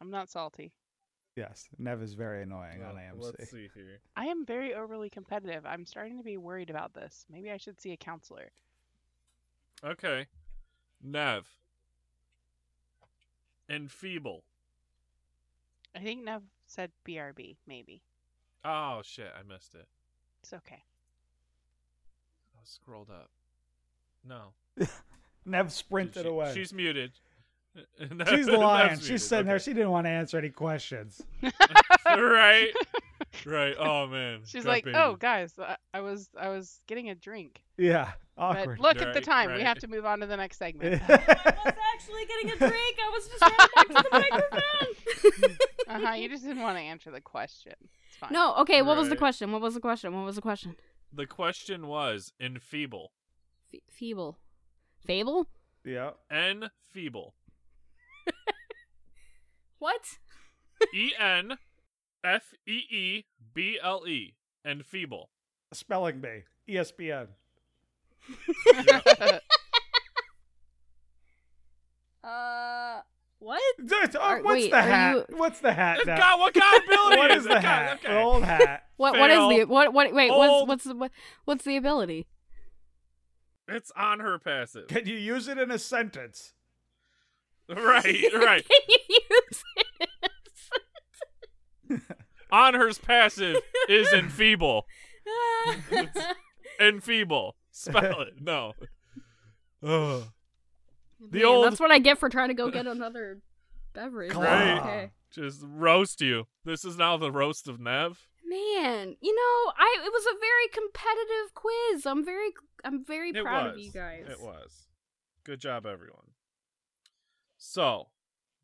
I'm not salty. yes, Nev is very annoying on AMC. Let's see here. I am very overly competitive. I'm starting to be worried about this. Maybe I should see a counselor. Okay. Nev. Enfeeble. I think Nev said BRB, maybe. Oh shit, I missed it. It's okay. I scrolled up. No. Nev sprinted She- away. She's muted. She's lying. Nev's She's muted, sitting there. She didn't want to answer any questions. right. Right. Oh man. She's Gut like, baby. "Oh, guys, I, I was I was getting a drink." Yeah, awkward. But look at the Right, time. We have to move on to the next segment. I was actually getting a drink. I was just running back to the microphone. uh huh. You just didn't want to answer the question. It's fine. no, okay. What was the question? What was the question? What was the question? The question was enfeeble. Fe- feeble, fable. yeah. N feeble. What? E N F E E B L E. Enfeeble. Spelling bee. E ESPN. Uh, what? Dude, oh, Are- what's wait, the are hat? you- What's the hat? now? God, what kind of ability what is is the hat? okay. Old hat. What? What is the Fail. what? What? Wait, Old. what's what's the what, what's the ability? It's on her passive. Can you use it in a sentence? Right, right. Can you use it? On her's passive is enfeeble. Enfeeble. Spell it. No. Ugh. The old- That's what I get for trying to go get another beverage. Right. Okay. Just roast you. This is now the roast of Nev. Man, you know, I it was a very competitive quiz. I'm very I'm very It proud was. of you guys. It was. Good job, everyone. So,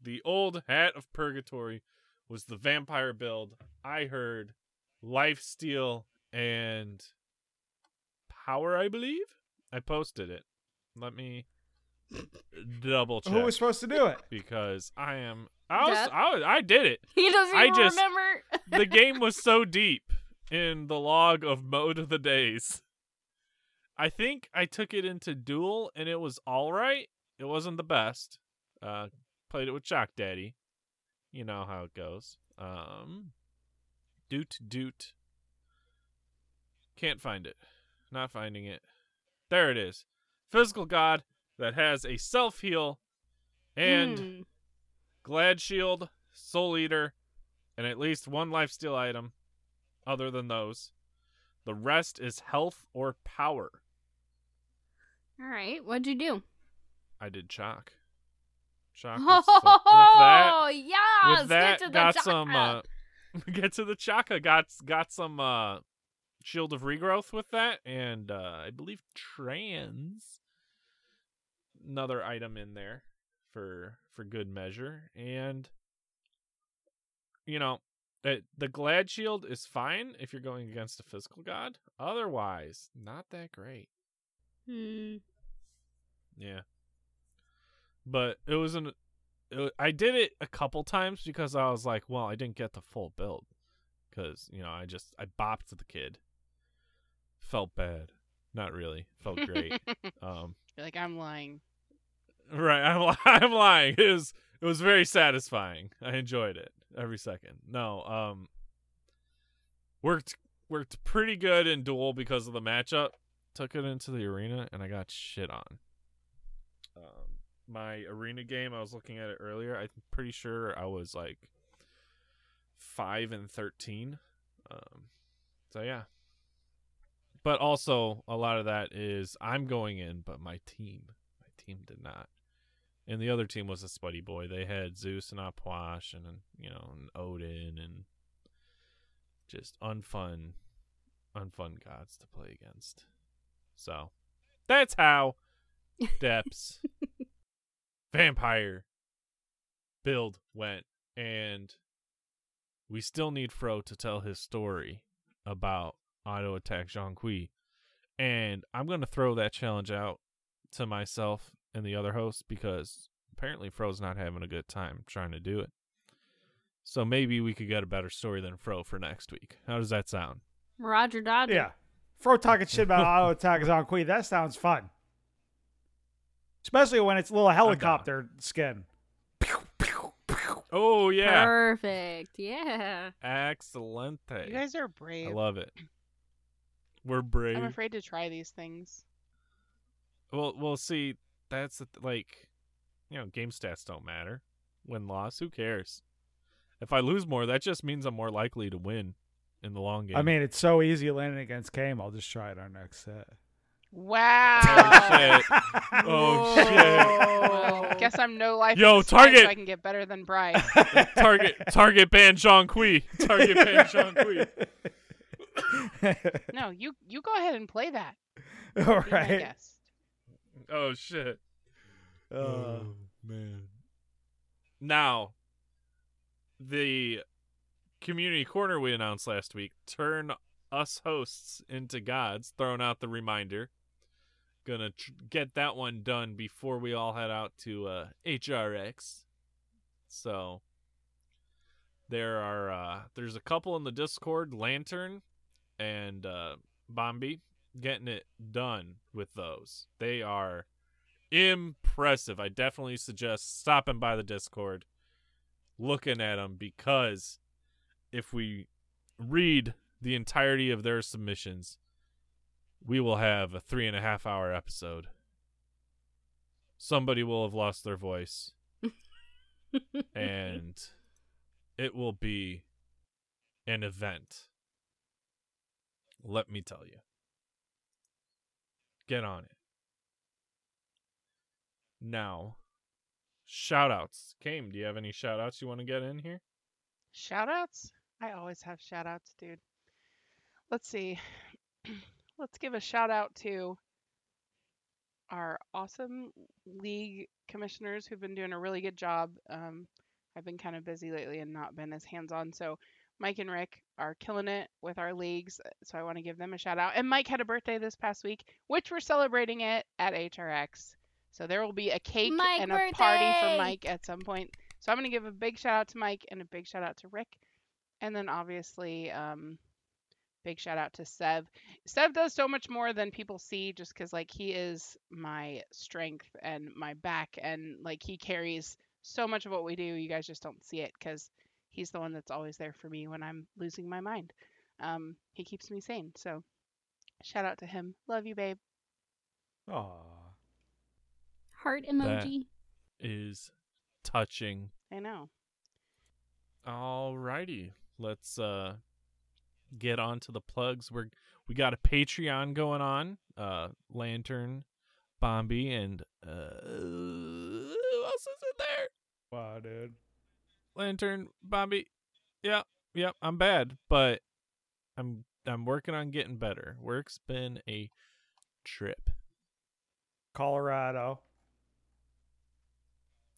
the old Hat of Purgatory was the vampire build. I heard life steal and power, I believe. I posted it. Let me double check Who was supposed to do it? because I am. I was, I was. I did it. He doesn't I even just- remember. the game was so deep in the log of mode of the days. I think I took it into duel and it was all right. It wasn't the best. Uh, played it with Shock Daddy. You know how it goes. Um, doot doot. Can't find it. Not finding it. There it is. Physical god that has a self heal and Hmm. Glad Shield, Soul Eater, and at least one lifesteal item other than those. The rest is health or power. All right. What'd you do? I did chalk. Chalk. Was so- with that, Oh, yes. with that, get to the got chakra. some. Uh, get to the chaka. Got got some uh, shield of regrowth with that, and uh, I believe trans. Another item in there for for good measure, and you know, it, the glad shield is fine if you're going against a physical god. Otherwise, not that great. Hmm. Yeah. But it was an it, I did it a couple times because I was like, well, I didn't get the full build cuz, you know, I just I bopped the kid. Felt bad. Not really. Felt great. um You're like, I'm lying. right, I'm I'm lying. It was it was very satisfying. I enjoyed it every second. No, um worked worked pretty good in duel because of the matchup. Took it into the arena and I got shit on. Um my arena game, I was looking at it earlier. I'm pretty sure I was like 5 and 13. Um so yeah. But also a lot of that is I'm going in, but my team, my team did not. And the other team was a Spuddy Boy. They had Zeus and Apwash and you know and Odin and just unfun, unfun gods to play against. So that's how Depths Vampire build went, and we still need Fro to tell his story about auto attack Zhong Kui. And I'm gonna throw that challenge out to myself and the other hosts because apparently Fro's not having a good time trying to do it. So maybe we could get a better story than Fro for next week. How does that sound? Roger Dodger. Yeah. Fro talking shit about auto attacks on Queen. That sounds fun. Especially when it's a little helicopter skin. Oh yeah, Perfect. Yeah. excellent. You guys are brave. I love it. We're brave. I'm afraid to try these things. Well, well, see, that's the like, you know, game stats don't matter. Win loss, who cares? If I lose more, that just means I'm more likely to win in the long game. I mean, it's so easy landing against Kame. I'll just try it our next set. Wow. oh shit! Oh shit! Well, guess I'm no life. Yo, target! So I can get better than Bryce. target, target ban Zhong Kui. Target ban Zhong Kui. no, you you go ahead and play that. All Be right. guest. Oh shit! Uh, oh man. Now, the community corner we announced last week turn us hosts into gods. Throwing out the reminder. Gonna tr- get that one done before we all head out to uh, HRX. So there are uh, there's a couple in the Discord, Lantern and uh, Bombi, getting it done with those. They are impressive. I definitely suggest stopping by the Discord, looking at them because if we read the entirety of their submissions, we will have a three and a half hour episode. Somebody will have lost their voice, and it will be an event. Let me tell you. Get on it. Now, shout outs. Kame, do you have any shout outs you want to get in here? Shout outs? I always have shout outs, dude. Let's see. Let's give a shout out to our awesome league commissioners who've been doing a really good job. Um, I've been kind of busy lately and not been as hands on. So, Mike and Rick are killing it with our leagues. So, I want to give them a shout out. And Mike had a birthday this past week, which we're celebrating it at HRX. So, there will be a cake Mike and a party for! Mike at some point. So, I'm going to give a big shout out to Mike and a big shout out to Rick. And then obviously, um, big shout out to Sev. Sev does so much more than people see just because, like, he is my strength and my back, and, like, he carries so much of what we do. You guys just don't see it because he's the one that's always there for me when I'm losing my mind. Um, he keeps me sane. So, shout out to him. Love you, babe. Aw. Heart emoji. Is touching. I know. Alrighty. Let's uh get on to the plugs. We're we got a Patreon going on. Uh Lantern, Bombi, and uh, who else is in there? Wow, dude. Lantern, Bobby. Yep, yep. I'm bad, but I'm I'm working on getting better. Work's been a trip. Colorado.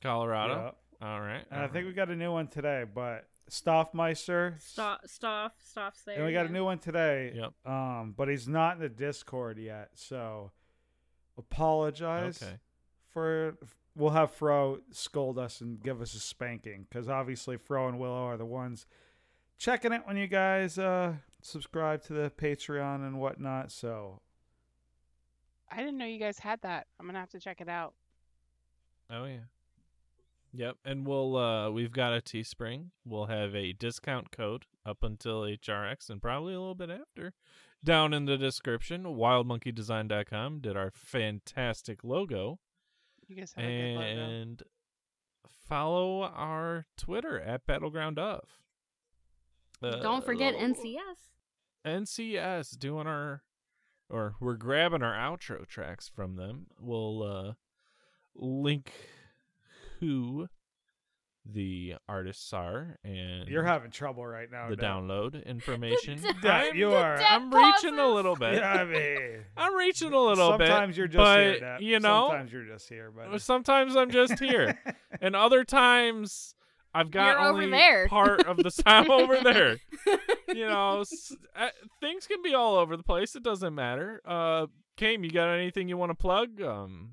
Colorado. Yeah. All right. And I all think we got a new one today, but Stoffmeister. Stop, Stoff, stops there. And we got yeah. a new one today. Yep. Um, but he's not in the Discord yet, so apologize Okay. for. We'll have Fro scold us and give us a spanking because obviously Fro and Willow are the ones checking it when you guys uh, subscribe to the Patreon and whatnot. So I didn't know you guys had that. I'm gonna have to check it out. Oh yeah. Yep, and we'll uh we've got a Teespring. We'll have a discount code up until HRX and probably a little bit after. Down in the description, wildmonkeydesign.com did our fantastic logo You guys have a good logo. and follow our Twitter at battleground of. Uh, Don't forget oh, NCS. NCS doing our or we're grabbing our outro tracks from them. We'll uh link who the artists are and you're having trouble right now. the Dan. download information. Yeah, I'm, you are. I'm reaching a little bit. Yeah, I mean, I'm reaching a little bit. sometimes you're just but, here. Dan. you know, sometimes you're just here, but sometimes I'm just here. and other times I've got You're over only there. part of the I'm over there. You know, s- uh, things can be all over the place. It doesn't matter. Uh, Kame, you got anything you want to plug? Um,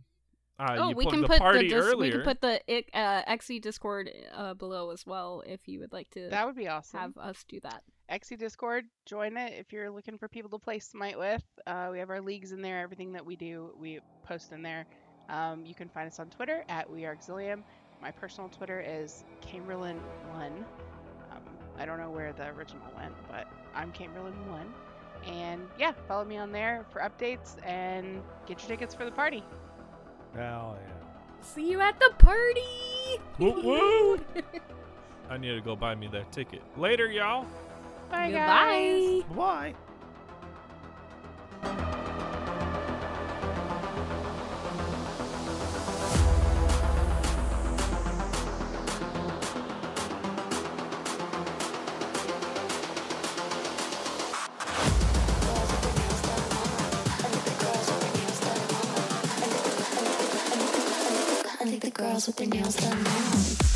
uh, oh, you we can the put party the dis- we earlier. can put the ic- uh, XE Discord uh, below as well if you would like to That would be awesome. have us do that. Xe Discord, join it if you're looking for people to play Smite with. Uh, we have our leagues in there. Everything that we do, we post in there. Um, you can find us on Twitter at We Are Exilium. My personal Twitter is Camerlin1. Um, I don't know where the original went, but I'm Camerlin1. And yeah, follow me on there for updates and get your tickets for the party. Hell yeah. See you at the party. Woo woo! I need to go buy me that ticket. Later, y'all. Bye, guys. Bye. Girls with their nails done now.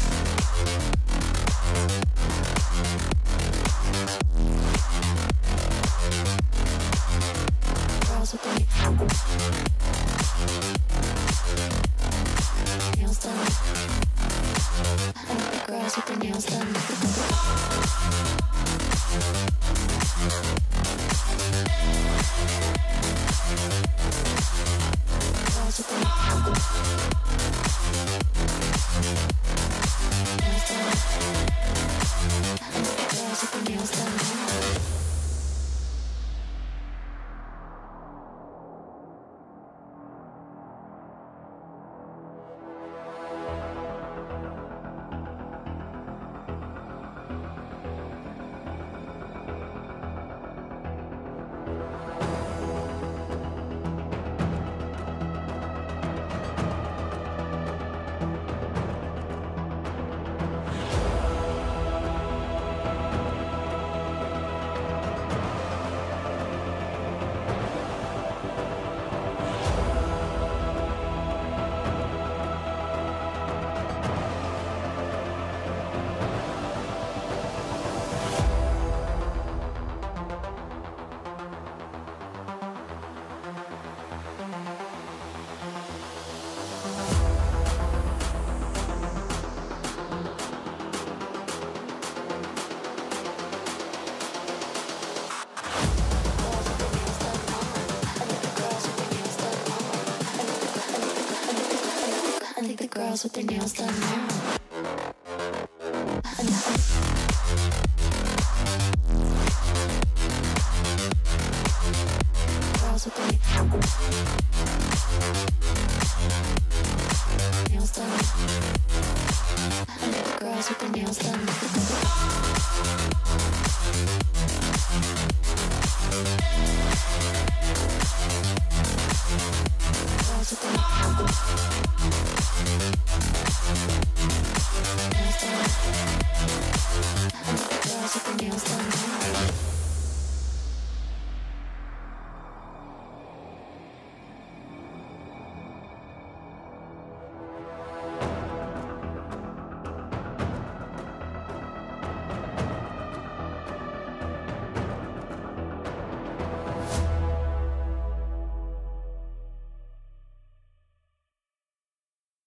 Girls with their nails done